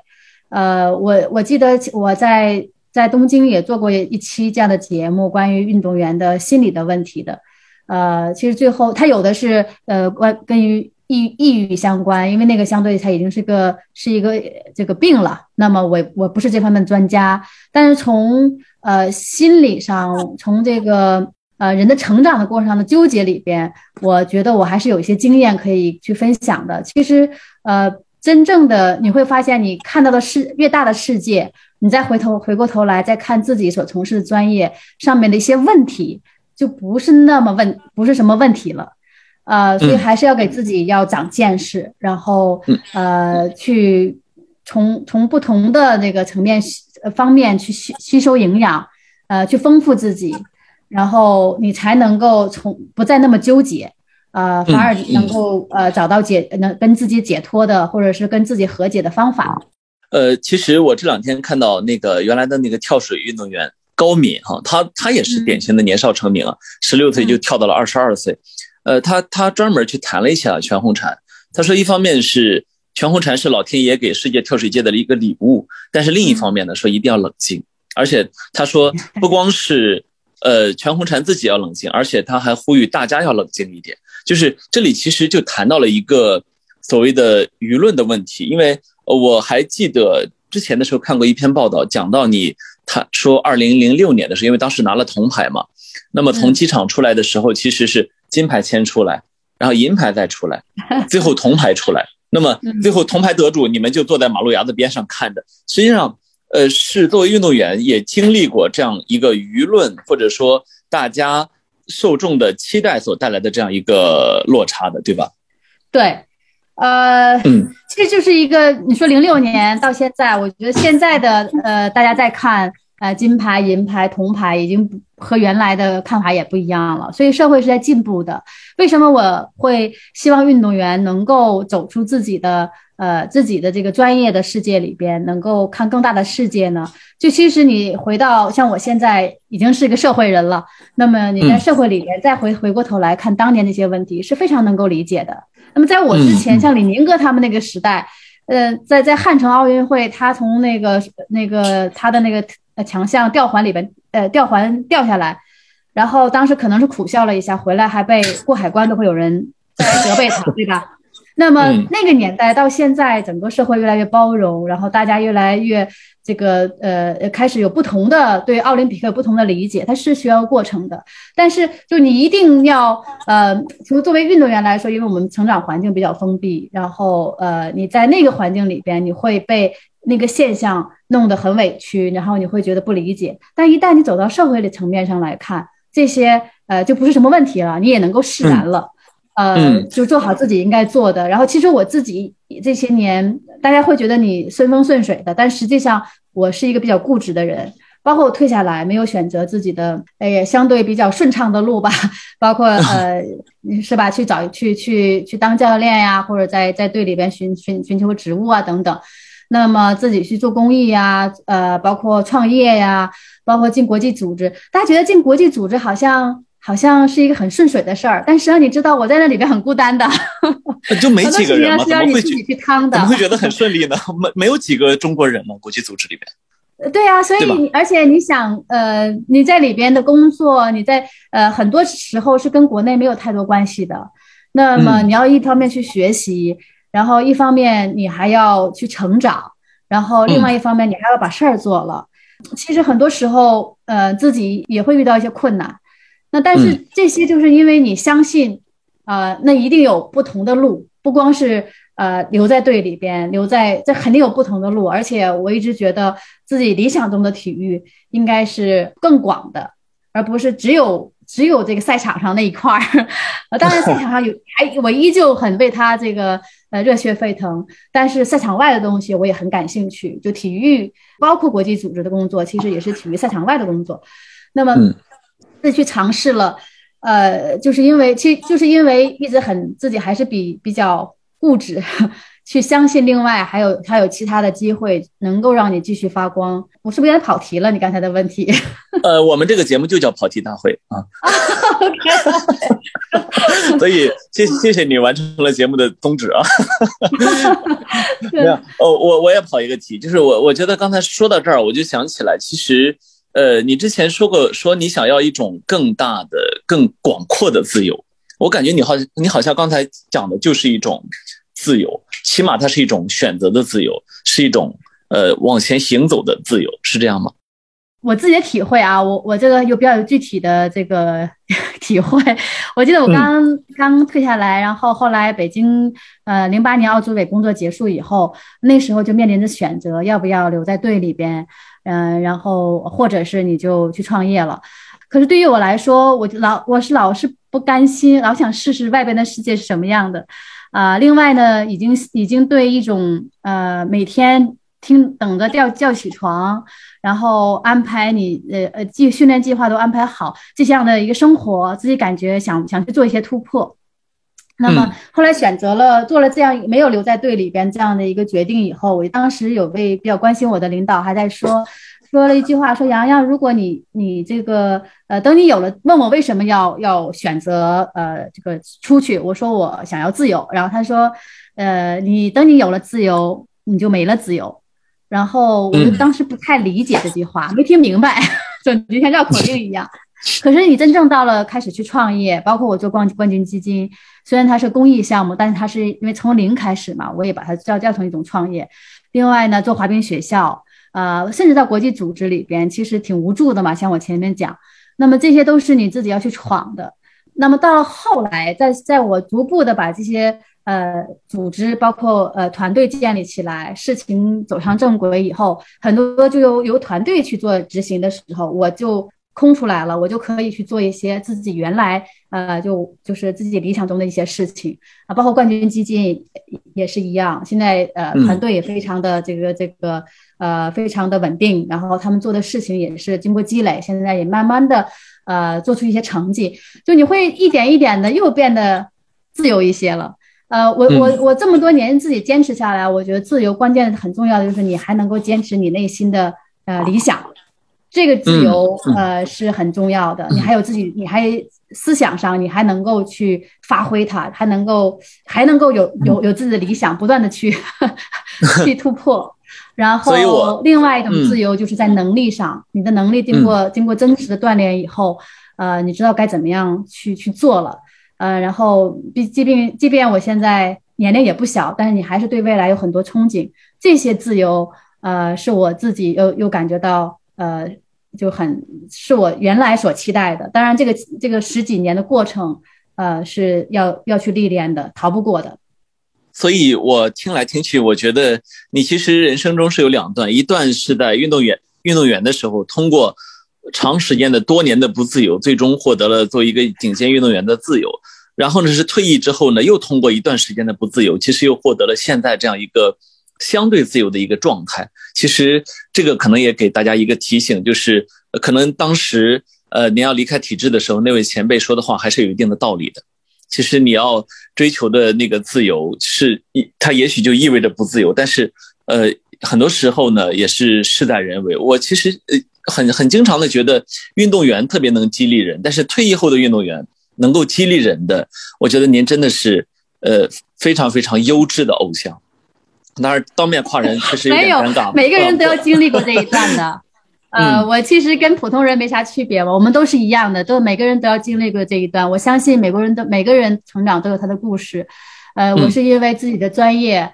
呃，我我记得我在在东京也做过一期这样的节目，关于运动员的心理的问题的。呃，其实最后他有的是呃关跟于。抑抑郁相关，因为那个相对它已经是个是一个这个病了。那么我我不是这方面专家，但是从呃心理上，从这个呃人的成长的过程上的纠结里边，我觉得我还是有一些经验可以去分享的。其实呃，真正的你会发现，你看到的世越大的世界，你再回头回过头来再看自己所从事的专业上面的一些问题，就不是那么问不是什么问题了。呃，所以还是要给自己要长见识，然后呃，去从从不同的那个层面方面去吸吸收营养，呃，去丰富自己，然后你才能够从不再那么纠结，呃，反而能够呃找到解能跟自己解脱的，或者是跟自己和解的方法。呃，其实我这两天看到那个原来的那个跳水运动员高敏哈，他他也是典型的年少成名啊，十六岁就跳到了二十二岁。呃，他他专门去谈了一下全红婵，他说，一方面是全红婵是老天爷给世界跳水界的一个礼物，但是另一方面呢，说一定要冷静，而且他说不光是呃全红婵自己要冷静，而且他还呼吁大家要冷静一点。就是这里其实就谈到了一个所谓的舆论的问题，因为我还记得之前的时候看过一篇报道，讲到你他说二零零六年的时候，因为当时拿了铜牌嘛，那么从机场出来的时候其实是。金牌先出来，然后银牌再出来，最后铜牌出来。那么最后铜牌得主，你们就坐在马路牙子边上看着。实际上，呃，是作为运动员也经历过这样一个舆论或者说大家受众的期待所带来的这样一个落差的，对吧？对，呃，嗯，其实就是一个你说零六年到现在，我觉得现在的呃，大家在看。呃，金牌、银牌、铜牌已经和原来的看法也不一样了，所以社会是在进步的。为什么我会希望运动员能够走出自己的呃自己的这个专业的世界里边，能够看更大的世界呢？就其实你回到像我现在已经是一个社会人了，那么你在社会里面再回回过头来看当年那些问题，是非常能够理解的。那么在我之前，像李宁哥他们那个时代。呃，在在汉城奥运会，他从那个那个他的那个强项吊环里边，呃，吊环掉下来，然后当时可能是苦笑了一下，回来还被过海关都会有人在责备他，对吧？那么那个年代到现在，整个社会越来越包容，然后大家越来越这个呃开始有不同的对奥林匹克不同的理解，它是需要过程的。但是就你一定要呃，从作为运动员来说，因为我们成长环境比较封闭，然后呃你在那个环境里边，你会被那个现象弄得很委屈，然后你会觉得不理解。但一旦你走到社会的层面上来看，这些呃就不是什么问题了，你也能够释然了。呃，就做好自己应该做的。然后，其实我自己这些年，大家会觉得你顺风顺水的，但实际上我是一个比较固执的人。包括我退下来，没有选择自己的，哎，相对比较顺畅的路吧。包括呃，是吧？去找去去去当教练呀，或者在在队里边寻寻寻求职务啊等等。那么自己去做公益呀，呃，包括创业呀，包括进国际组织。大家觉得进国际组织好像？好像是一个很顺水的事儿，但实际上你知道我在那里边很孤单的，就没几个人吗？怎么会去趟的？怎么会觉得很顺利呢？没没有几个中国人嘛？国际组织里边？对呀，所以而且你想，呃，你在里边的工作，你在呃很多时候是跟国内没有太多关系的。那么你要一方面去学习，然后一方面你还要去成长，然后另外一方面你还要把事儿做了。其实很多时候，呃，自己也会遇到一些困难。那但是这些就是因为你相信，呃，那一定有不同的路，不光是呃留在队里边，留在这肯定有不同的路，而且我一直觉得自己理想中的体育应该是更广的，而不是只有只有这个赛场上那一块儿。呃，当然赛场上有还我依旧很为他这个呃热血沸腾，但是赛场外的东西我也很感兴趣。就体育，包括国际组织的工作，其实也是体育赛场外的工作。那么。自己去尝试了，呃，就是因为，其实就是因为一直很自己还是比比较固执，去相信另外还有还有其他的机会能够让你继续发光。我是不是有点跑题了？你刚才的问题？呃，我们这个节目就叫跑题大会啊。所以谢谢谢你完成了节目的宗旨啊。没有，哦，我我也跑一个题，就是我我觉得刚才说到这儿，我就想起来，其实。呃，你之前说过，说你想要一种更大的、更广阔的自由。我感觉你好，你好像刚才讲的就是一种自由，起码它是一种选择的自由，是一种呃往前行走的自由，是这样吗？我自己的体会啊，我我这个有比较有具体的这个 体会。我记得我刚刚退下来，然后后来北京呃零八年奥组委工作结束以后，那时候就面临着选择，要不要留在队里边。嗯，然后或者是你就去创业了，可是对于我来说，我老我是老是不甘心，老想试试外边的世界是什么样的，啊，另外呢，已经已经对一种呃每天听等着叫叫起床，然后安排你呃呃计训练计划都安排好这样的一个生活，自己感觉想想去做一些突破。那么后来选择了做了这样没有留在队里边这样的一个决定以后，我当时有位比较关心我的领导还在说说了一句话，说洋洋，如果你你这个呃等你有了问我为什么要要选择呃这个出去，我说我想要自由，然后他说呃你等你有了自由你就没了自由，然后我就当时不太理解这句话，没听明白，就就像绕口令一样。可是你真正到了开始去创业，包括我做冠冠军基金，虽然它是公益项目，但是它是因为从零开始嘛，我也把它叫叫成一种创业。另外呢，做滑冰学校，呃，甚至在国际组织里边，其实挺无助的嘛。像我前面讲，那么这些都是你自己要去闯的。那么到了后来，在在我逐步的把这些呃组织，包括呃团队建立起来，事情走上正轨以后，很多就由由团队去做执行的时候，我就。空出来了，我就可以去做一些自己原来呃就就是自己理想中的一些事情啊，包括冠军基金也是一样。现在呃团队也非常的这个这个呃非常的稳定，然后他们做的事情也是经过积累，现在也慢慢的呃做出一些成绩。就你会一点一点的又变得自由一些了。呃，我我我这么多年自己坚持下来，我觉得自由关键很重要的就是你还能够坚持你内心的呃理想。这个自由呃是很重要的，你还有自己，你还思想上你还能够去发挥它，还能够还能够有有有自己的理想，不断的去 去突破。然后另外一种自由就是在能力上，你的能力经过经过真实的锻炼以后，呃，你知道该怎么样去去做了。呃，然后毕即便即便我现在年龄也不小，但是你还是对未来有很多憧憬。这些自由，呃，是我自己又又感觉到，呃，就很是我原来所期待的。当然，这个这个十几年的过程，呃，是要要去历练的，逃不过的。所以我听来听去，我觉得你其实人生中是有两段，一段是在运动员运动员的时候，通过。长时间的多年的不自由，最终获得了做一个顶尖运动员的自由。然后呢，是退役之后呢，又通过一段时间的不自由，其实又获得了现在这样一个相对自由的一个状态。其实这个可能也给大家一个提醒，就是可能当时呃您要离开体制的时候，那位前辈说的话还是有一定的道理的。其实你要追求的那个自由，是一它也许就意味着不自由，但是呃很多时候呢，也是事在人为。我其实呃。很很经常的觉得运动员特别能激励人，但是退役后的运动员能够激励人的，我觉得您真的是呃非常非常优质的偶像。当然，当面夸人确实有点尴尬。每个人都要经历过这一段的。呃，我其实跟普通人没啥区别嘛，我们都是一样的，都每个人都要经历过这一段。我相信每个人都每个人成长都有他的故事。呃，我是因为自己的专业。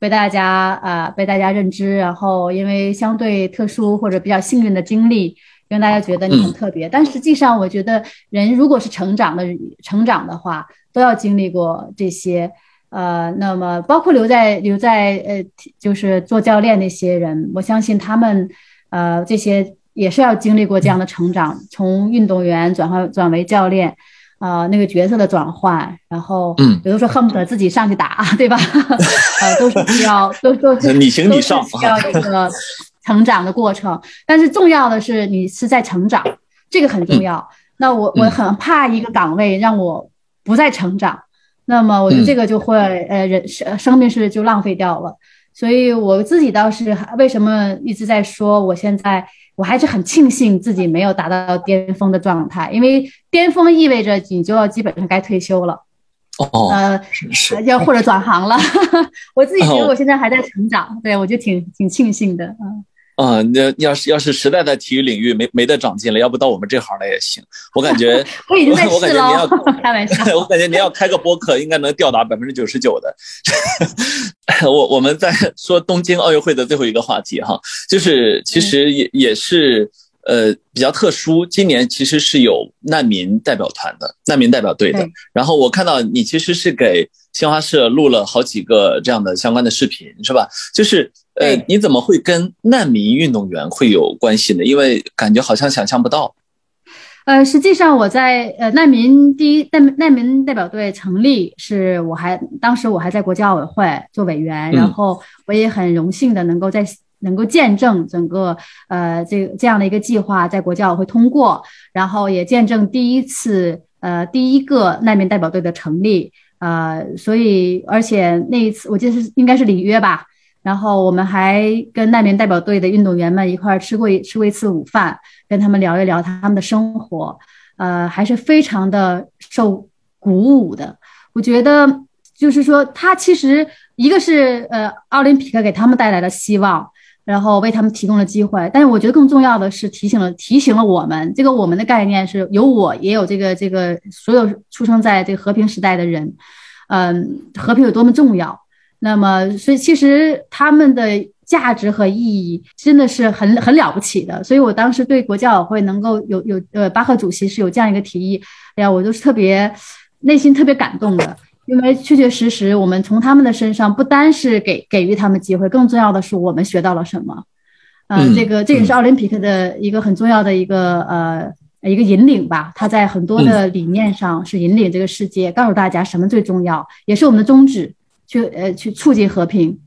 被大家呃，被大家认知，然后因为相对特殊或者比较幸运的经历，让大家觉得你很特别。但实际上，我觉得人如果是成长的成长的话，都要经历过这些。呃，那么包括留在留在呃，就是做教练那些人，我相信他们呃这些也是要经历过这样的成长，从运动员转换转为教练。啊，那个角色的转换，然后，嗯，比如说恨不得自己上去打，对吧？呃，都是需要，都都是你行你上，需要一个成长的过程。但是重要的是你是在成长，这个很重要。那我我很怕一个岗位让我不再成长，那么我觉得这个就会呃人生生命是就浪费掉了。所以我自己倒是为什么一直在说我现在。我还是很庆幸自己没有达到巅峰的状态，因为巅峰意味着你就要基本上该退休了，哦，呃，要或者转行了。我自己觉得我现在还在成长，对我就挺挺庆幸的，嗯。啊，那要是要是实在在体育领域没没得长进了，要不到我们这行来也行。我感觉 我已经在我感觉您要开玩笑，我感觉您要开个播客，应该能吊打百分之九十九的。我我们在说东京奥运会的最后一个话题哈，就是其实也也是呃比较特殊，今年其实是有难民代表团的难民代表队的。然后我看到你其实是给新华社录了好几个这样的相关的视频，是吧？就是。呃，你怎么会跟难民运动员会有关系呢？因为感觉好像想象不到。呃，实际上我在呃难民第一难难民代表队成立，是我还当时我还在国际奥委会做委员，然后我也很荣幸的能够在能够见证整个呃这这样的一个计划在国际奥委会通过，然后也见证第一次呃第一个难民代表队的成立，呃，所以而且那一次我记得是应该是里约吧。然后我们还跟难民代表队的运动员们一块儿吃过一吃过一次午饭，跟他们聊一聊他们的生活，呃，还是非常的受鼓舞的。我觉得就是说，他其实一个是呃，奥林匹克给他们带来了希望，然后为他们提供了机会。但是我觉得更重要的是提醒了提醒了我们，这个我们的概念是有我也有这个这个所有出生在这个和平时代的人，嗯，和平有多么重要。那么，所以其实他们的价值和意义真的是很很了不起的。所以我当时对国际奥委会能够有有呃巴赫主席是有这样一个提议，哎呀，我都是特别内心特别感动的，因为确确实实我们从他们的身上不单是给给予他们机会，更重要的是我们学到了什么。嗯，这个这也是奥林匹克的一个很重要的一个呃一个引领吧。他在很多的理念上是引领这个世界，告诉大家什么最重要，也是我们的宗旨。去呃，去促进和平。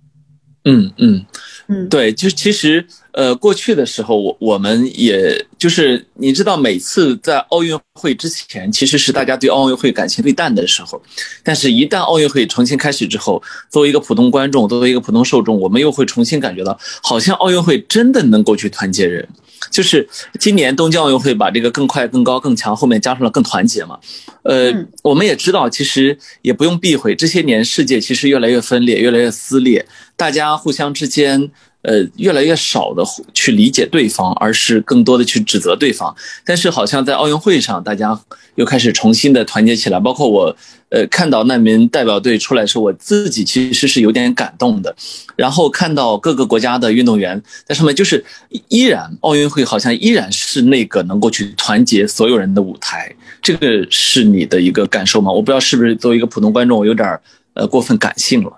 嗯嗯嗯，对，就其实呃，过去的时候，我我们也就是你知道，每次在奥运会之前，其实是大家对奥运会感情最淡的时候。但是，一旦奥运会重新开始之后，作为一个普通观众，作为一个普通受众，我们又会重新感觉到，好像奥运会真的能够去团结人。就是今年东京奥运会把这个更快、更高、更强后面加上了更团结嘛。呃，我们也知道，其实也不用避讳，这些年世界其实越来越分裂，越来越撕裂，大家互相之间。呃，越来越少的去理解对方，而是更多的去指责对方。但是好像在奥运会上，大家又开始重新的团结起来。包括我，呃，看到难民代表队出来时候，我自己其实是有点感动的。然后看到各个国家的运动员在上面，就是依然奥运会好像依然是那个能够去团结所有人的舞台。这个是你的一个感受吗？我不知道是不是作为一个普通观众，我有点呃过分感性了。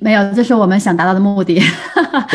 没有，这是我们想达到的目的。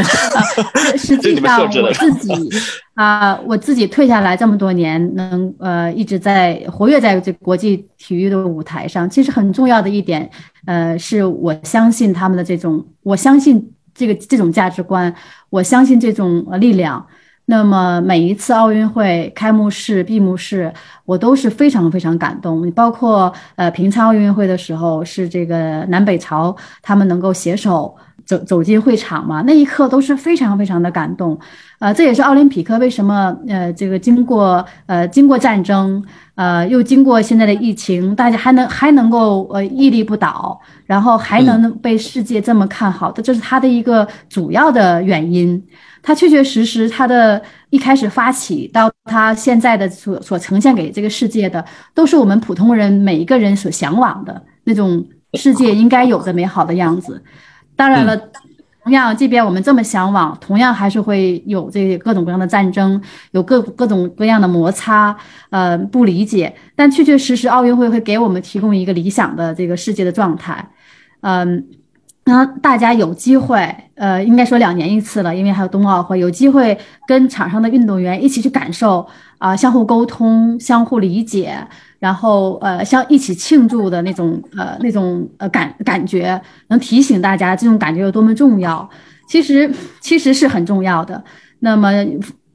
实际上，我自己啊，我自己退下来这么多年，能呃一直在活跃在这国际体育的舞台上。其实很重要的一点，呃，是我相信他们的这种，我相信这个这种价值观，我相信这种力量。那么每一次奥运会开幕式、闭幕式，我都是非常非常感动。包括呃平昌奥运会的时候，是这个南北朝他们能够携手走走进会场嘛，那一刻都是非常非常的感动。呃，这也是奥林匹克为什么呃这个经过呃经过战争，呃又经过现在的疫情，大家还能还能够呃屹立不倒，然后还能被世界这么看好的，这是它的一个主要的原因。它确确实实，它的一开始发起到它现在的所所呈现给这个世界的，都是我们普通人每一个人所向往的那种世界应该有的美好的样子。当然了，同样，即便我们这么向往，同样还是会有这各种各样的战争，有各各种各样的摩擦，呃，不理解。但确确实实，奥运会会给我们提供一个理想的这个世界的状态，嗯。那大家有机会，呃，应该说两年一次了，因为还有冬奥会，有机会跟场上的运动员一起去感受啊，相互沟通、相互理解，然后呃，像一起庆祝的那种呃那种呃感感觉，能提醒大家这种感觉有多么重要。其实其实是很重要的。那么，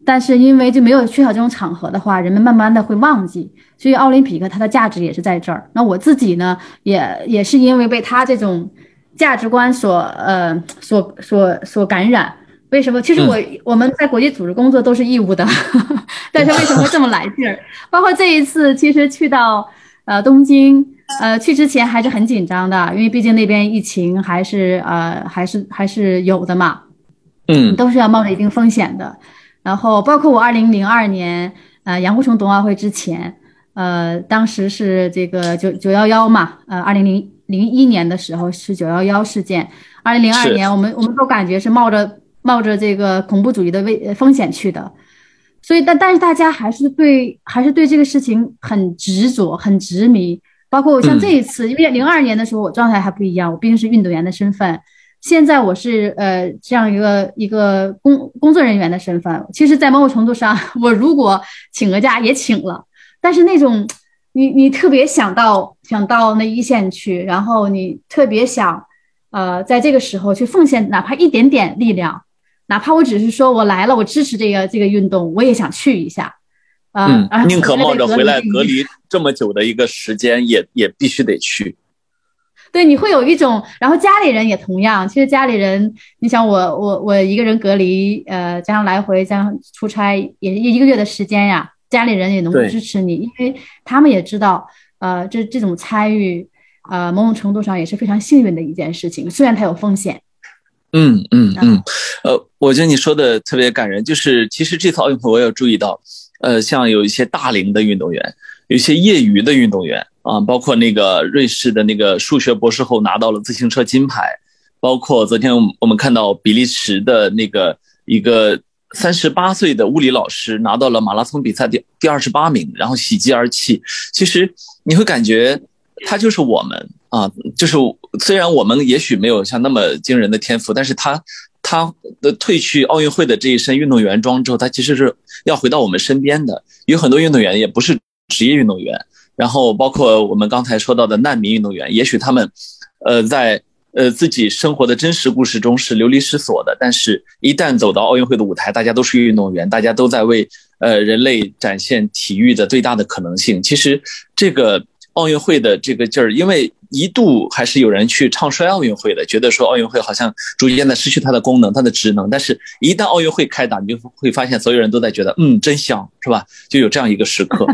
但是因为就没有缺少这种场合的话，人们慢慢的会忘记。所以奥林匹克它的价值也是在这儿。那我自己呢，也也是因为被他这种。价值观所呃所所所感染，为什么？其实我我们在国际组织工作都是义务的，但是为什么会这么来劲儿？包括这一次，其实去到呃东京，呃去之前还是很紧张的，因为毕竟那边疫情还是呃还是还是有的嘛，嗯，都是要冒着一定风险的。然后包括我二零零二年呃杨虎城冬奥会之前，呃当时是这个九九幺幺嘛，呃二零零。零一年的时候是九幺幺事件，二零零二年我们我们都感觉是冒着冒着这个恐怖主义的危风险去的，所以但但是大家还是对还是对这个事情很执着很执迷，包括我像这一次，因为零二年的时候我状态还不一样，我毕竟是运动员的身份，现在我是呃这样一个一个工工作人员的身份，其实，在某种程度上，我如果请个假也请了，但是那种。你你特别想到想到那一线去，然后你特别想，呃，在这个时候去奉献哪怕一点点力量，哪怕我只是说我来了，我支持这个这个运动，我也想去一下，嗯，宁可冒着回来隔离这么久的一个时间，也也必须得去。对，你会有一种，然后家里人也同样。其实家里人，你想我我我一个人隔离，呃，加上来回加上出差，也一个月的时间呀。家里人也能够支持你，因为他们也知道，呃，这这种参与，呃，某种程度上也是非常幸运的一件事情，虽然它有风险。嗯嗯嗯，呃，我觉得你说的特别感人，就是其实这次奥运会我有注意到，呃，像有一些大龄的运动员，有一些业余的运动员啊，包括那个瑞士的那个数学博士后拿到了自行车金牌，包括昨天我们看到比利时的那个一个。三十八岁的物理老师拿到了马拉松比赛第第二十八名，然后喜极而泣。其实你会感觉他就是我们啊，就是虽然我们也许没有像那么惊人的天赋，但是他他的褪去奥运会的这一身运动员装之后，他其实是要回到我们身边的。有很多运动员也不是职业运动员，然后包括我们刚才说到的难民运动员，也许他们呃在。呃，自己生活的真实故事中是流离失所的，但是，一旦走到奥运会的舞台，大家都是运动员，大家都在为呃人类展现体育的最大的可能性。其实，这个奥运会的这个劲儿，因为一度还是有人去唱衰奥运会的，觉得说奥运会好像逐渐的失去它的功能、它的职能。但是，一旦奥运会开打，你就会发现所有人都在觉得，嗯，真香，是吧？就有这样一个时刻。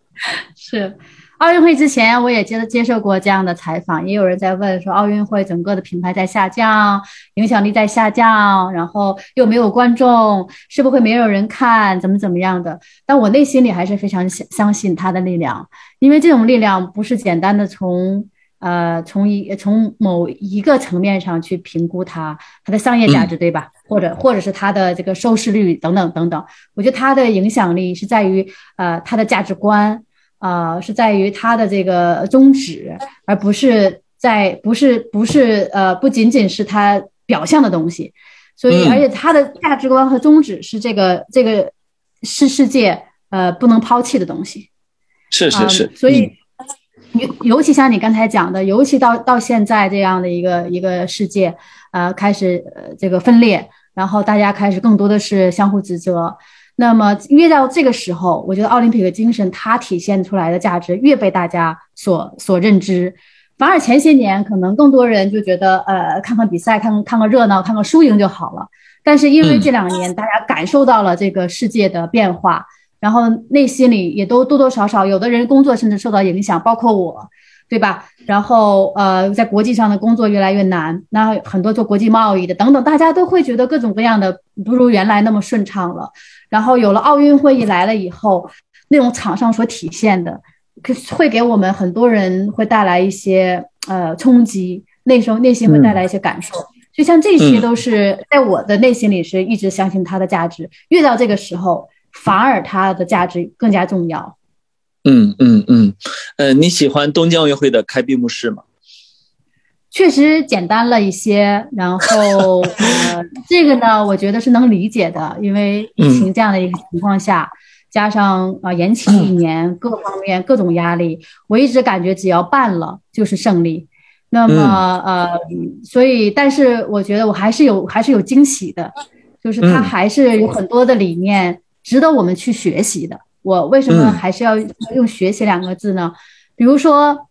是。奥运会之前，我也接接受过这样的采访，也有人在问说，奥运会整个的品牌在下降，影响力在下降，然后又没有观众，是不是会没有人看，怎么怎么样的？但我内心里还是非常相相信它的力量，因为这种力量不是简单的从呃从一从某一个层面上去评估它它的商业价值，对吧？或者或者是它的这个收视率等等等等，我觉得它的影响力是在于呃它的价值观。啊，是在于它的这个宗旨，而不是在不是不是呃，不仅仅是它表象的东西。所以，而且它的价值观和宗旨是这个这个是世界呃不能抛弃的东西。是是是。所以尤尤其像你刚才讲的，尤其到到现在这样的一个一个世界，呃，开始呃这个分裂，然后大家开始更多的是相互指责。那么越到这个时候，我觉得奥林匹克精神它体现出来的价值越被大家所所认知。反而前些年可能更多人就觉得，呃，看看比赛，看看个热闹，看看输赢就好了。但是因为这两年大家感受到了这个世界的变化，然后内心里也都多多少少，有的人工作甚至受到影响，包括我。对吧？然后呃，在国际上的工作越来越难，那很多做国际贸易的等等，大家都会觉得各种各样的不如原来那么顺畅了。然后有了奥运会一来了以后，那种场上所体现的，会给我们很多人会带来一些呃冲击，那时候内心会带来一些感受。就像这些都是在我的内心里是一直相信它的价值，越到这个时候，反而它的价值更加重要。嗯嗯嗯，呃，你喜欢东京奥运会的开闭幕式吗？确实简单了一些，然后呃，这个呢，我觉得是能理解的，因为疫情这样的一个情况下，加上啊延期一年，各方面各种压力，我一直感觉只要办了就是胜利。那么呃，所以但是我觉得我还是有还是有惊喜的，就是它还是有很多的理念值得我们去学习的。我为什么还是要用“学习”两个字呢？比如说，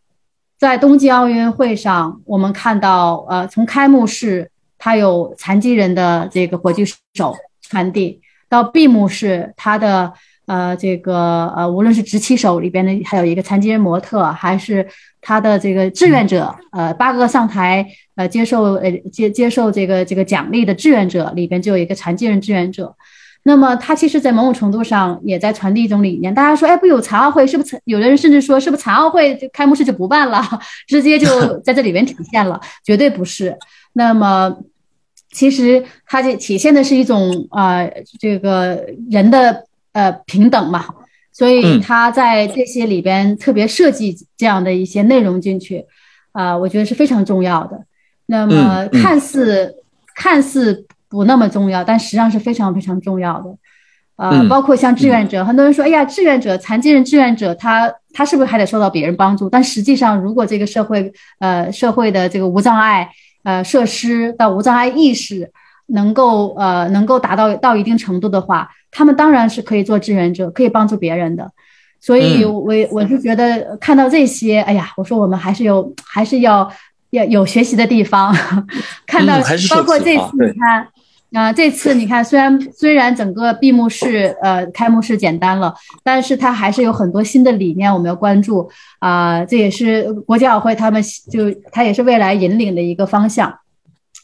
在冬季奥运会上，我们看到，呃，从开幕式它有残疾人的这个火炬手传递，到闭幕式它的呃这个呃，无论是执旗手里边的还有一个残疾人模特，还是他的这个志愿者，呃，八个上台呃接受呃接接受这个这个奖励的志愿者里边就有一个残疾人志愿者。那么，它其实，在某种程度上也在传递一种理念。大家说，哎，不有残奥会，是不是？有的人甚至说，是不是残奥会开幕式就不办了，直接就 在这里边体现了？绝对不是。那么，其实它就体现的是一种啊，这个人的呃平等嘛。所以，他在这些里边特别设计这样的一些内容进去，啊，我觉得是非常重要的。那么，看似看似。不那么重要，但实际上是非常非常重要的，呃，包括像志愿者，很多人说，哎呀，志愿者、残疾人志愿者，他他是不是还得受到别人帮助？但实际上，如果这个社会，呃，社会的这个无障碍，呃，设施到无障碍意识能够，呃，能够达到到一定程度的话，他们当然是可以做志愿者，可以帮助别人的。所以，我我是觉得看到这些，哎呀，我说我们还是有，还是要要有学习的地方。看到包括这次你看。啊，这次你看，虽然虽然整个闭幕式、呃开幕式简单了，但是它还是有很多新的理念我们要关注啊。这也是国际奥会他们就它也是未来引领的一个方向。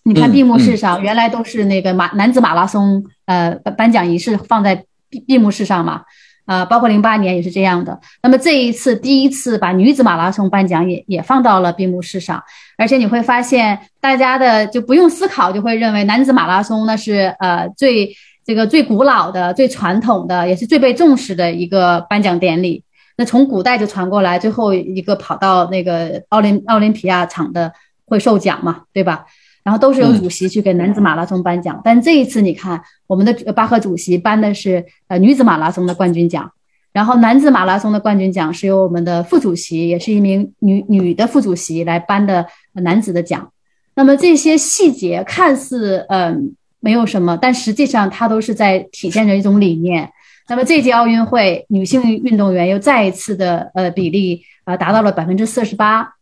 你看闭幕式上原来都是那个马男子马拉松呃颁奖仪式放在闭闭幕式上嘛。啊，包括零八年也是这样的。那么这一次第一次把女子马拉松颁奖也也放到了闭幕式上，而且你会发现，大家的就不用思考就会认为男子马拉松那是呃最这个最古老的、最传统的，也是最被重视的一个颁奖典礼。那从古代就传过来，最后一个跑到那个奥林奥林匹亚场的会受奖嘛，对吧？然后都是由主席去给男子马拉松颁奖，但这一次你看，我们的巴赫主席颁的是呃女子马拉松的冠军奖，然后男子马拉松的冠军奖是由我们的副主席，也是一名女女的副主席来颁的男子的奖。那么这些细节看似嗯没有什么，但实际上它都是在体现着一种理念。那么这届奥运会女性运动员又再一次的呃比例呃达到了百分之四十八。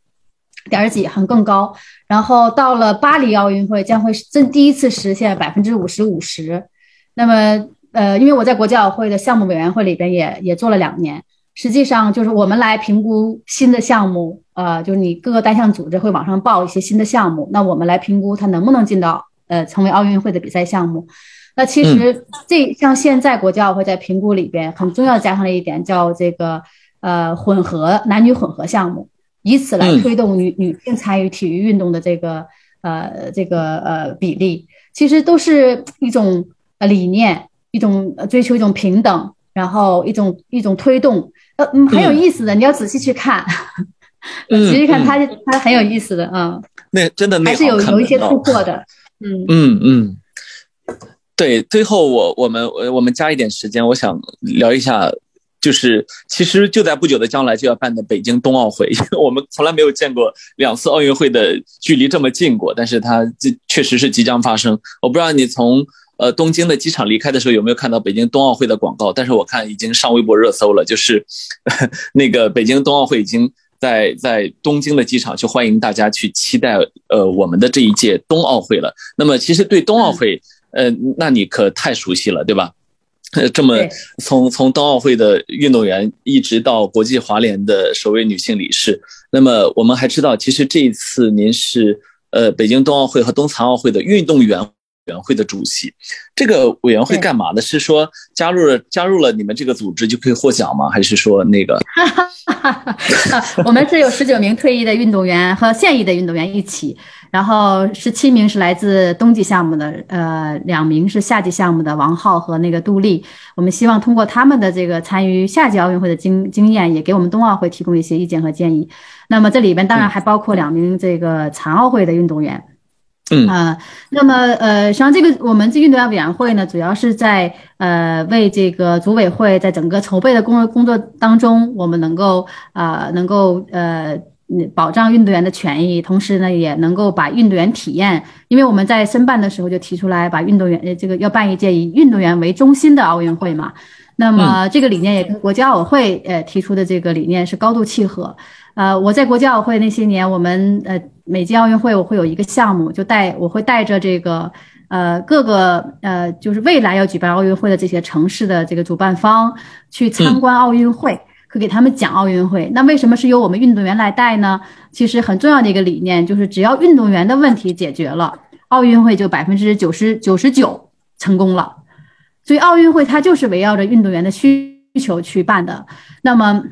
点儿几，很更高。然后到了巴黎奥运会，将会真第一次实现百分之五十五十。那么，呃，因为我在国际奥会的项目委员会里边也也做了两年，实际上就是我们来评估新的项目，呃，就是你各个单项组织会往上报一些新的项目，那我们来评估它能不能进到呃成为奥运会的比赛项目。那其实这像现在国际奥会在评估里边很重要加上了一点叫这个呃混合男女混合项目。以此来推动女女性参与体育运动的这个呃这个呃比例，其实都是一种呃理念，一种追求一种平等，然后一种一种推动，呃嗯很有意思的，你要仔细去看，仔细看它它很有意思的啊，那真的还是有有一些突破的，嗯。嗯嗯，对，最后我我们我们加一点时间，我想聊一下。就是其实就在不久的将来就要办的北京冬奥会，我们从来没有见过两次奥运会的距离这么近过，但是它这确实是即将发生。我不知道你从呃东京的机场离开的时候有没有看到北京冬奥会的广告，但是我看已经上微博热搜了，就是 那个北京冬奥会已经在在东京的机场去欢迎大家去期待呃我们的这一届冬奥会了。那么其实对冬奥会，呃，那你可太熟悉了，对吧？这么从从冬奥会的运动员一直到国际滑联的首位女性理事，那么我们还知道，其实这一次您是呃北京冬奥会和冬残奥会的运动员委员会的主席。这个委员会干嘛的？是说加入了加入了你们这个组织就可以获奖吗？还是说那个？我们是有十九名退役的运动员和现役的运动员一起。然后十七名是来自冬季项目的，呃，两名是夏季项目的王浩和那个杜丽。我们希望通过他们的这个参与夏季奥运会的经经验，也给我们冬奥会提供一些意见和建议。那么这里边当然还包括两名这个残奥会的运动员。嗯啊，那么呃，实际上这个我们这运动员委员会呢，主要是在呃为这个组委会在整个筹备的工作工作当中，我们能够啊能够呃。保障运动员的权益，同时呢，也能够把运动员体验。因为我们在申办的时候就提出来，把运动员呃这个要办一届以运动员为中心的奥运会嘛。那么这个理念也跟国际奥委会呃提出的这个理念是高度契合。呃，我在国际奥委会那些年，我们呃每届奥运会我会有一个项目，就带我会带着这个呃各个呃就是未来要举办奥运会的这些城市的这个主办方去参观奥运会。可给他们讲奥运会，那为什么是由我们运动员来带呢？其实很重要的一个理念就是，只要运动员的问题解决了，奥运会就百分之九十九十九成功了。所以奥运会它就是围绕着运动员的需求去办的。那么。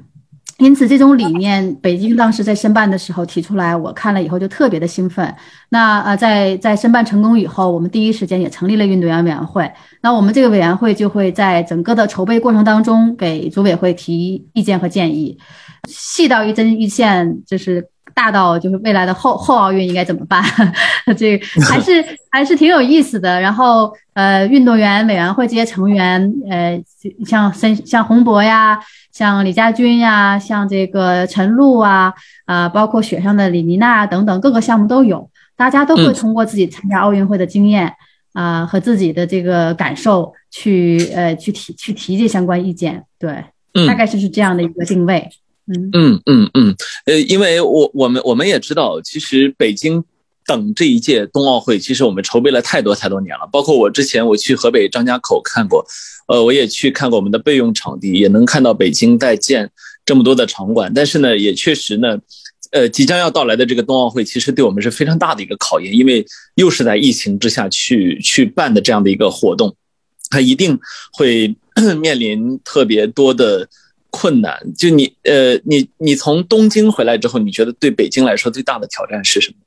因此，这种理念，北京当时在申办的时候提出来，我看了以后就特别的兴奋。那呃，在在申办成功以后，我们第一时间也成立了运动员委员会。那我们这个委员会就会在整个的筹备过程当中给组委会提意见和建议，细到一针一线，就是大到就是未来的后后奥运应该怎么办，这还是 还是挺有意思的。然后呃，运动员委员会这些成员，呃，像申像洪博呀。像李佳军呀，像这个陈露啊，啊，包括雪上的李妮娜等等，各个项目都有，大家都会通过自己参加奥运会的经验啊和自己的这个感受去呃去提去提这相关意见，对，大概就是这样的一个定位。嗯嗯嗯，呃，因为我我们我们也知道，其实北京。等这一届冬奥会，其实我们筹备了太多太多年了。包括我之前我去河北张家口看过，呃，我也去看过我们的备用场地，也能看到北京在建这么多的场馆。但是呢，也确实呢，呃，即将要到来的这个冬奥会，其实对我们是非常大的一个考验，因为又是在疫情之下去去办的这样的一个活动，它一定会 面临特别多的困难。就你，呃，你你从东京回来之后，你觉得对北京来说最大的挑战是什么？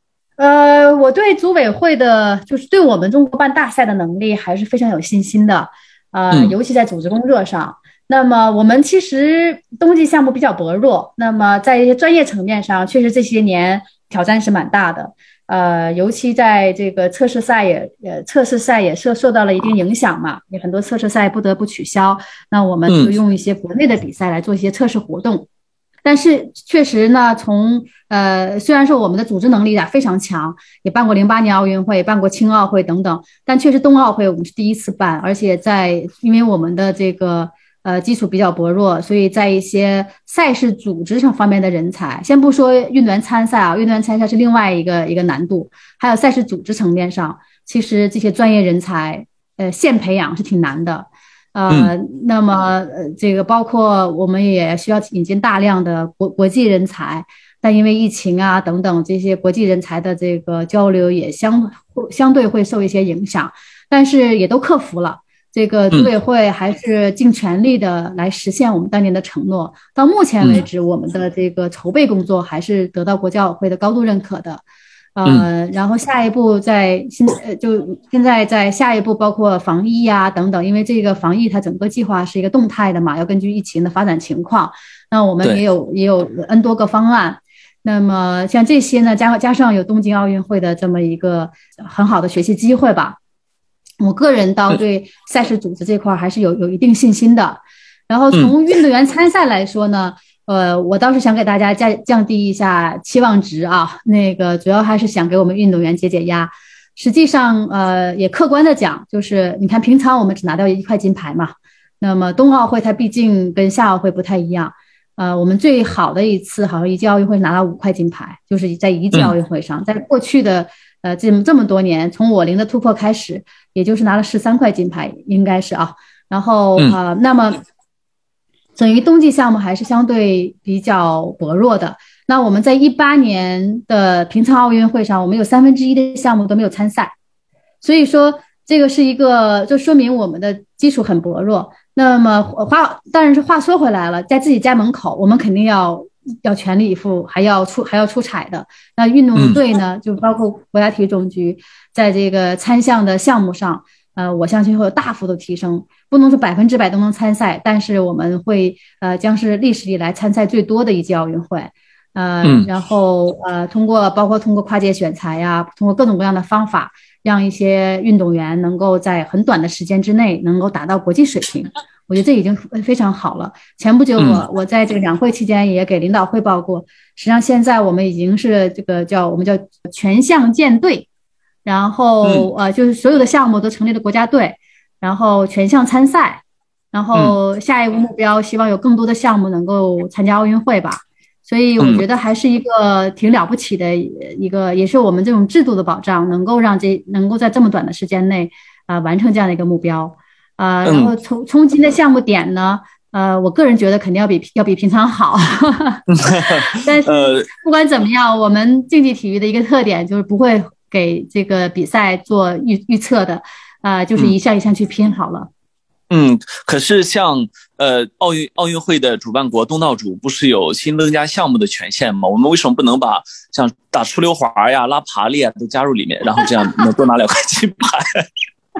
呃，我对组委会的，就是对我们中国办大赛的能力还是非常有信心的，呃，尤其在组织工作上。那么我们其实冬季项目比较薄弱，那么在一些专业层面上，确实这些年挑战是蛮大的。呃，尤其在这个测试赛也，呃，测试赛也受受到了一定影响嘛，有很多测试赛不得不取消。那我们就用一些国内的比赛来做一些测试活动。但是确实呢，从呃，虽然说我们的组织能力啊非常强，也办过零八年奥运会，办过青奥会等等，但确实冬奥会我们是第一次办，而且在因为我们的这个呃基础比较薄弱，所以在一些赛事组织上方面的人才，先不说运动员参赛啊，运动员参赛是另外一个一个难度，还有赛事组织层面上，其实这些专业人才，呃，现培养是挺难的。呃，那么呃，这个包括我们也需要引进大量的国国际人才，但因为疫情啊等等这些国际人才的这个交流也相相对会受一些影响，但是也都克服了。这个组委会还是尽全力的来实现我们当年的承诺。到目前为止，我们的这个筹备工作还是得到国教委会的高度认可的。呃，然后下一步在现呃，就现在在下一步包括防疫呀等等，因为这个防疫它整个计划是一个动态的嘛，要根据疫情的发展情况。那我们也有也有 N 多个方案。那么像这些呢，加加上有东京奥运会的这么一个很好的学习机会吧，我个人倒对赛事组织这块还是有有一定信心的。然后从运动员参赛来说呢。呃，我倒是想给大家降降低一下期望值啊，那个主要还是想给我们运动员解解压。实际上，呃，也客观的讲，就是你看平常我们只拿到一块金牌嘛，那么冬奥会它毕竟跟夏奥会不太一样，呃，我们最好的一次好像一届奥运会拿了五块金牌，就是在一届奥运会上，在过去的呃这么这么多年，从我零的突破开始，也就是拿了十三块金牌，应该是啊，然后呃，那么。等于冬季项目还是相对比较薄弱的。那我们在一八年的平昌奥运会上，我们有三分之一的项目都没有参赛，所以说这个是一个，就说明我们的基础很薄弱。那么话当然是话说回来了，在自己家门口，我们肯定要要全力以赴，还要出还要出彩的。那运动队呢，就包括国家体育总局，在这个参项的项目上。呃，我相信会有大幅度提升，不能说百分之百都能参赛，但是我们会呃将是历史以来参赛最多的一届奥运会，呃，然后呃通过包括通过跨界选材呀，通过各种各样的方法，让一些运动员能够在很短的时间之内能够达到国际水平，我觉得这已经非常好了。前不久我我在这个两会期间也给领导汇报过，实际上现在我们已经是这个叫我们叫全项建队。然后呃，就是所有的项目都成立了国家队，然后全项参赛，然后下一步目标希望有更多的项目能够参加奥运会吧。所以我觉得还是一个挺了不起的一个，也是我们这种制度的保障，能够让这能够在这么短的时间内啊完成这样的一个目标啊。然后冲冲击的项目点呢，呃，我个人觉得肯定要比要比平常好，但是 不管怎么样，我们竞技体育的一个特点就是不会。给这个比赛做预预测的，啊，就是一项一项去拼好了。嗯，可是像呃奥运奥运会的主办国东道主不是有新增加项目的权限吗？我们为什么不能把像打出溜滑呀、拉爬犁啊都加入里面，然后这样能多拿两块金牌？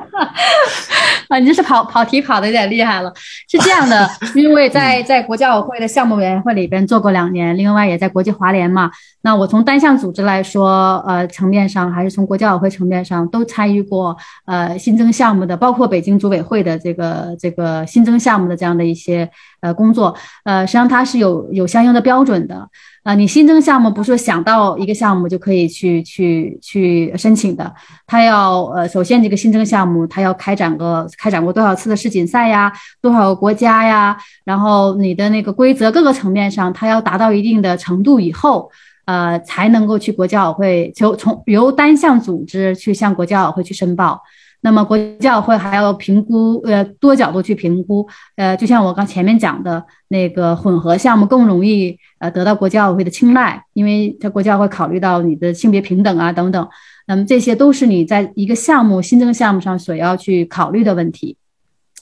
啊，你这是跑跑题跑的有点厉害了。是这样的，因为在在国教委会的项目委员会里边做过两年，另外也在国际华联嘛。那我从单项组织来说，呃，层面上还是从国教委会层面上都参与过，呃，新增项目的，包括北京组委会的这个这个新增项目的这样的一些呃工作，呃，实际上它是有有相应的标准的。啊，你新增项目不是想到一个项目就可以去去去申请的，它要呃，首先这个新增项目它要开展个开展过多少次的世锦赛呀，多少个国家呀，然后你的那个规则各个层面上，它要达到一定的程度以后，呃，才能够去国教委会就从由单项组织去向国教委会去申报。那么国教委会还要评估，呃，多角度去评估，呃，就像我刚前面讲的那个混合项目更容易呃得到国教委会的青睐，因为它国教会考虑到你的性别平等啊等等，那么这些都是你在一个项目新增项目上所要去考虑的问题。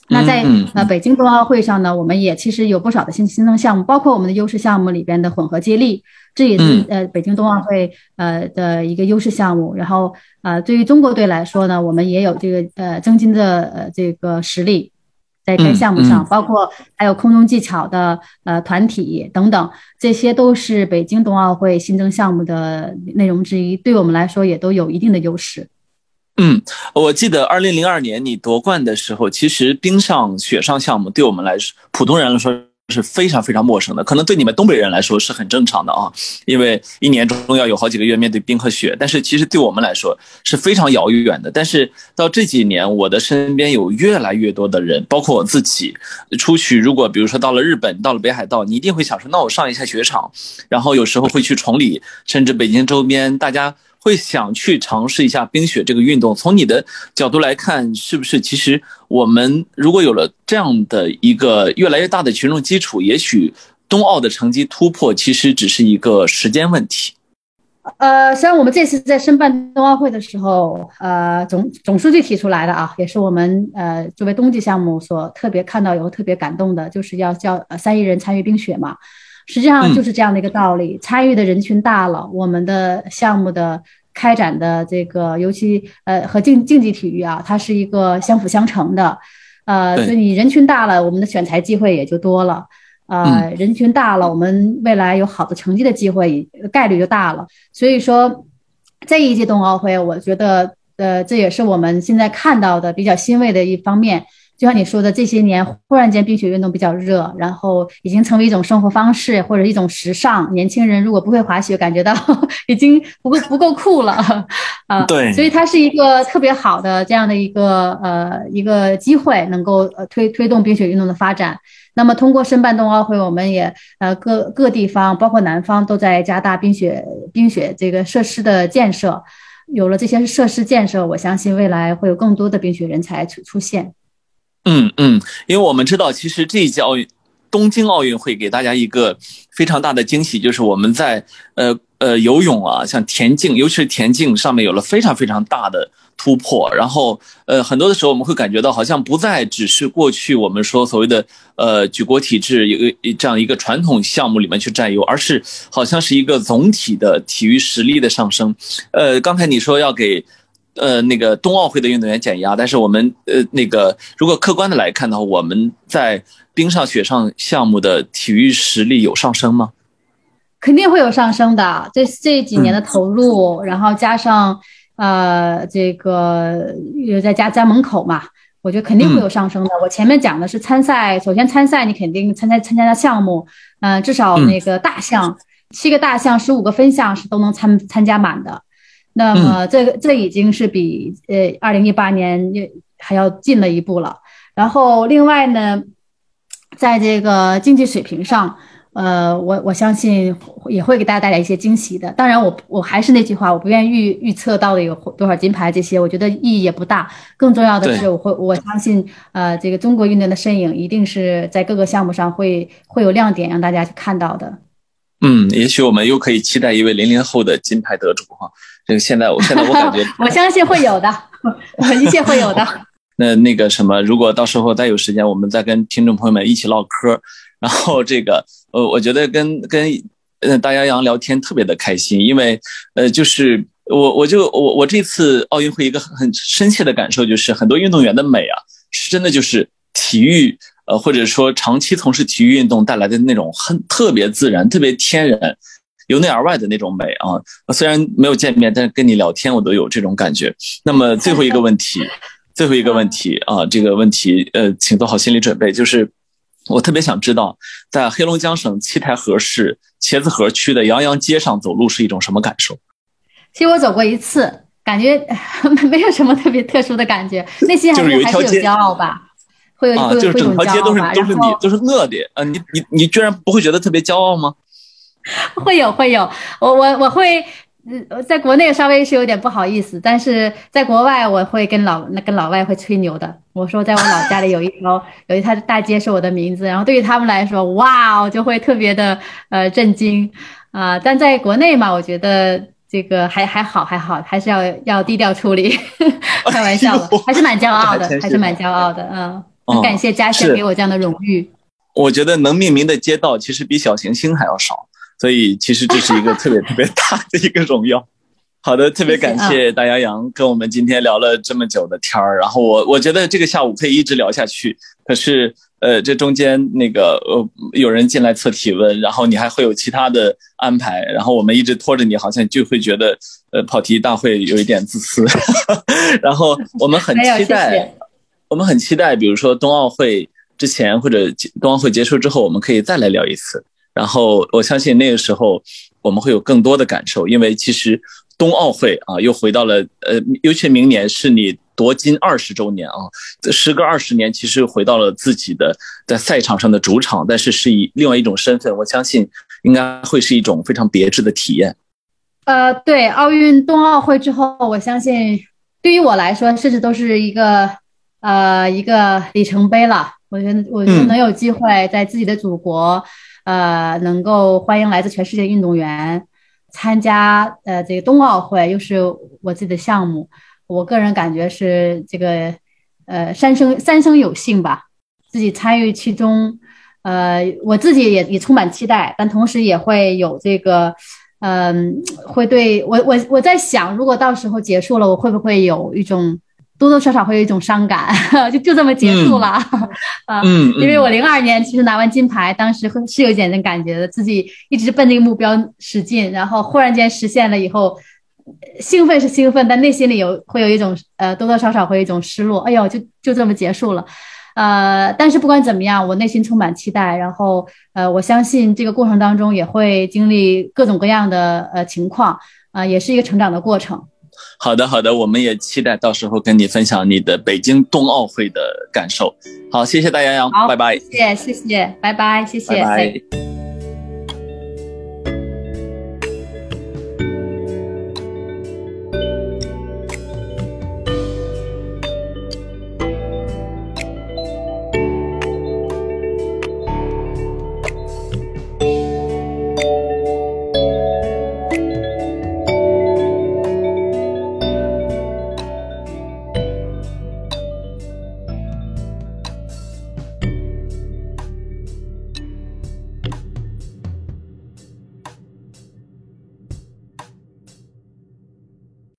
那在呃北京冬奥会上呢，我们也其实有不少的新新增项目，包括我们的优势项目里边的混合接力，这也是呃北京冬奥会呃的一个优势项目。然后呃对于中国队来说呢，我们也有这个呃增金的呃这个实力，在该项目上，包括还有空中技巧的呃团体等等，这些都是北京冬奥会新增项目的内容之一，对我们来说也都有一定的优势。嗯，我记得二零零二年你夺冠的时候，其实冰上、雪上项目对我们来说，普通人来说是非常非常陌生的，可能对你们东北人来说是很正常的啊，因为一年中要有好几个月面对冰和雪，但是其实对我们来说是非常遥远的。但是到这几年，我的身边有越来越多的人，包括我自己，出去如果比如说到了日本，到了北海道，你一定会想说，那我上一下雪场，然后有时候会去崇礼，甚至北京周边，大家。会想去尝试一下冰雪这个运动。从你的角度来看，是不是其实我们如果有了这样的一个越来越大的群众基础，也许冬奥的成绩突破其实只是一个时间问题。呃，虽然我们这次在申办冬奥会的时候，呃，总总书记提出来的啊，也是我们呃作为冬季项目所特别看到以后特别感动的，就是要叫三亿人参与冰雪嘛。实际上就是这样的一个道理，参与的人群大了，我们的项目的开展的这个，尤其呃和竞竞技体育啊，它是一个相辅相成的，呃，所以你人群大了，我们的选材机会也就多了，呃，人群大了，我们未来有好的成绩的机会概率就大了。所以说，这一届冬奥会，我觉得呃这也是我们现在看到的比较欣慰的一方面。就像你说的，这些年忽然间冰雪运动比较热，然后已经成为一种生活方式或者一种时尚。年轻人如果不会滑雪，感觉到 已经不够不够酷了啊。对，所以它是一个特别好的这样的一个呃一个机会，能够呃推推动冰雪运动的发展。那么通过申办冬奥会，我们也呃各各地方包括南方都在加大冰雪冰雪这个设施的建设。有了这些设施建设，我相信未来会有更多的冰雪人才出出现。嗯嗯，因为我们知道，其实这一届奥运，东京奥运会给大家一个非常大的惊喜，就是我们在呃呃游泳啊，像田径，尤其是田径上面有了非常非常大的突破。然后呃很多的时候我们会感觉到，好像不再只是过去我们说所谓的呃举国体制一个这样一个传统项目里面去占优，而是好像是一个总体的体育实力的上升。呃，刚才你说要给。呃，那个冬奥会的运动员减压，但是我们呃，那个如果客观的来看的话，我们在冰上、雪上项目的体育实力有上升吗？肯定会有上升的。这这几年的投入，然后加上呃，这个又在家家门口嘛，我觉得肯定会有上升的。我前面讲的是参赛，首先参赛你肯定参加参加的项目，嗯，至少那个大项七个大项、十五个分项是都能参参加满的。那么这个这已经是比呃二零一八年还要进了一步了。然后另外呢，在这个竞技水平上，呃，我我相信也会给大家带来一些惊喜的。当然，我我还是那句话，我不愿意预预测到底有多少金牌这些，我觉得意义也不大。更重要的是，我会我相信，呃，这个中国运动员的身影一定是在各个项目上会会有亮点让大家去看到的。嗯，也许我们又可以期待一位零零后的金牌得主哈。这个现在，我现在我感觉，我相信会有的，一切会有的。那那个什么，如果到时候再有时间，我们再跟听众朋友们一起唠嗑。然后这个，呃，我觉得跟跟呃大洋洋聊天特别的开心，因为呃，就是我我就我我这次奥运会一个很深切的感受就是，很多运动员的美啊，是真的就是体育。呃，或者说长期从事体育运动带来的那种很特别自然、特别天然、由内而外的那种美啊。虽然没有见面，但是跟你聊天，我都有这种感觉。那么最后一个问题，最后一个问题啊，这个问题呃，请做好心理准备，就是我特别想知道，在黑龙江省七台河市茄子河区的洋洋街上走路是一种什么感受？其实我走过一次，感觉 没有什么特别特殊的感觉，内心还是还是有骄傲吧。会有啊，就是整条街都是都是你都是我的啊！你你你居然不会觉得特别骄傲吗？会有会有，我我我会，嗯，在国内稍微是有点不好意思，但是在国外我会跟老那跟老外会吹牛的。我说在我老家里有一条有一条大街是我的名字，然后对于他们来说，哇哦，就会特别的呃震惊啊！但在国内嘛，我觉得这个还还好还好，还是要要低调处理，开玩笑的，还是蛮骄傲的，还是蛮骄傲的，嗯。很感谢嘉轩给我这样的荣誉。我觉得能命名的街道其实比小行星还要少，所以其实这是一个特别 特别大的一个荣耀。好的，特别感谢大洋洋跟我们今天聊了这么久的天儿。然后我我觉得这个下午可以一直聊下去。可是呃，这中间那个呃有人进来测体温，然后你还会有其他的安排，然后我们一直拖着你，好像就会觉得呃跑题大会有一点自私。然后我们很期待。我们很期待，比如说冬奥会之前或者冬奥会结束之后，我们可以再来聊一次。然后我相信那个时候我们会有更多的感受，因为其实冬奥会啊又回到了呃，尤其明年是你夺金二十周年啊，时隔二十年，其实回到了自己的在赛场上的主场，但是是以另外一种身份，我相信应该会是一种非常别致的体验。呃，对，奥运冬奥会之后，我相信对于我来说，甚至都是一个呃一个里程碑了。我觉得，我觉得能有机会在自己的祖国。呃，能够欢迎来自全世界运动员参加呃这个冬奥会，又是我自己的项目，我个人感觉是这个呃三生三生有幸吧，自己参与其中，呃，我自己也也充满期待，但同时也会有这个，嗯，会对我我我在想，如果到时候结束了，我会不会有一种。多多少少会有一种伤感，就就这么结束了啊！嗯，因为我零二年其实拿完金牌，当时是有一点点感觉的，自己一直奔那个目标使劲，然后忽然间实现了以后，兴奋是兴奋，但内心里有会有一种呃多多少少会有一种失落。哎呦，就就这么结束了，呃，但是不管怎么样，我内心充满期待，然后呃，我相信这个过程当中也会经历各种各样的呃情况啊，也是一个成长的过程。好的，好的，我们也期待到时候跟你分享你的北京冬奥会的感受。好，谢谢大洋洋，拜拜。谢谢，谢谢，拜拜，谢谢。拜拜。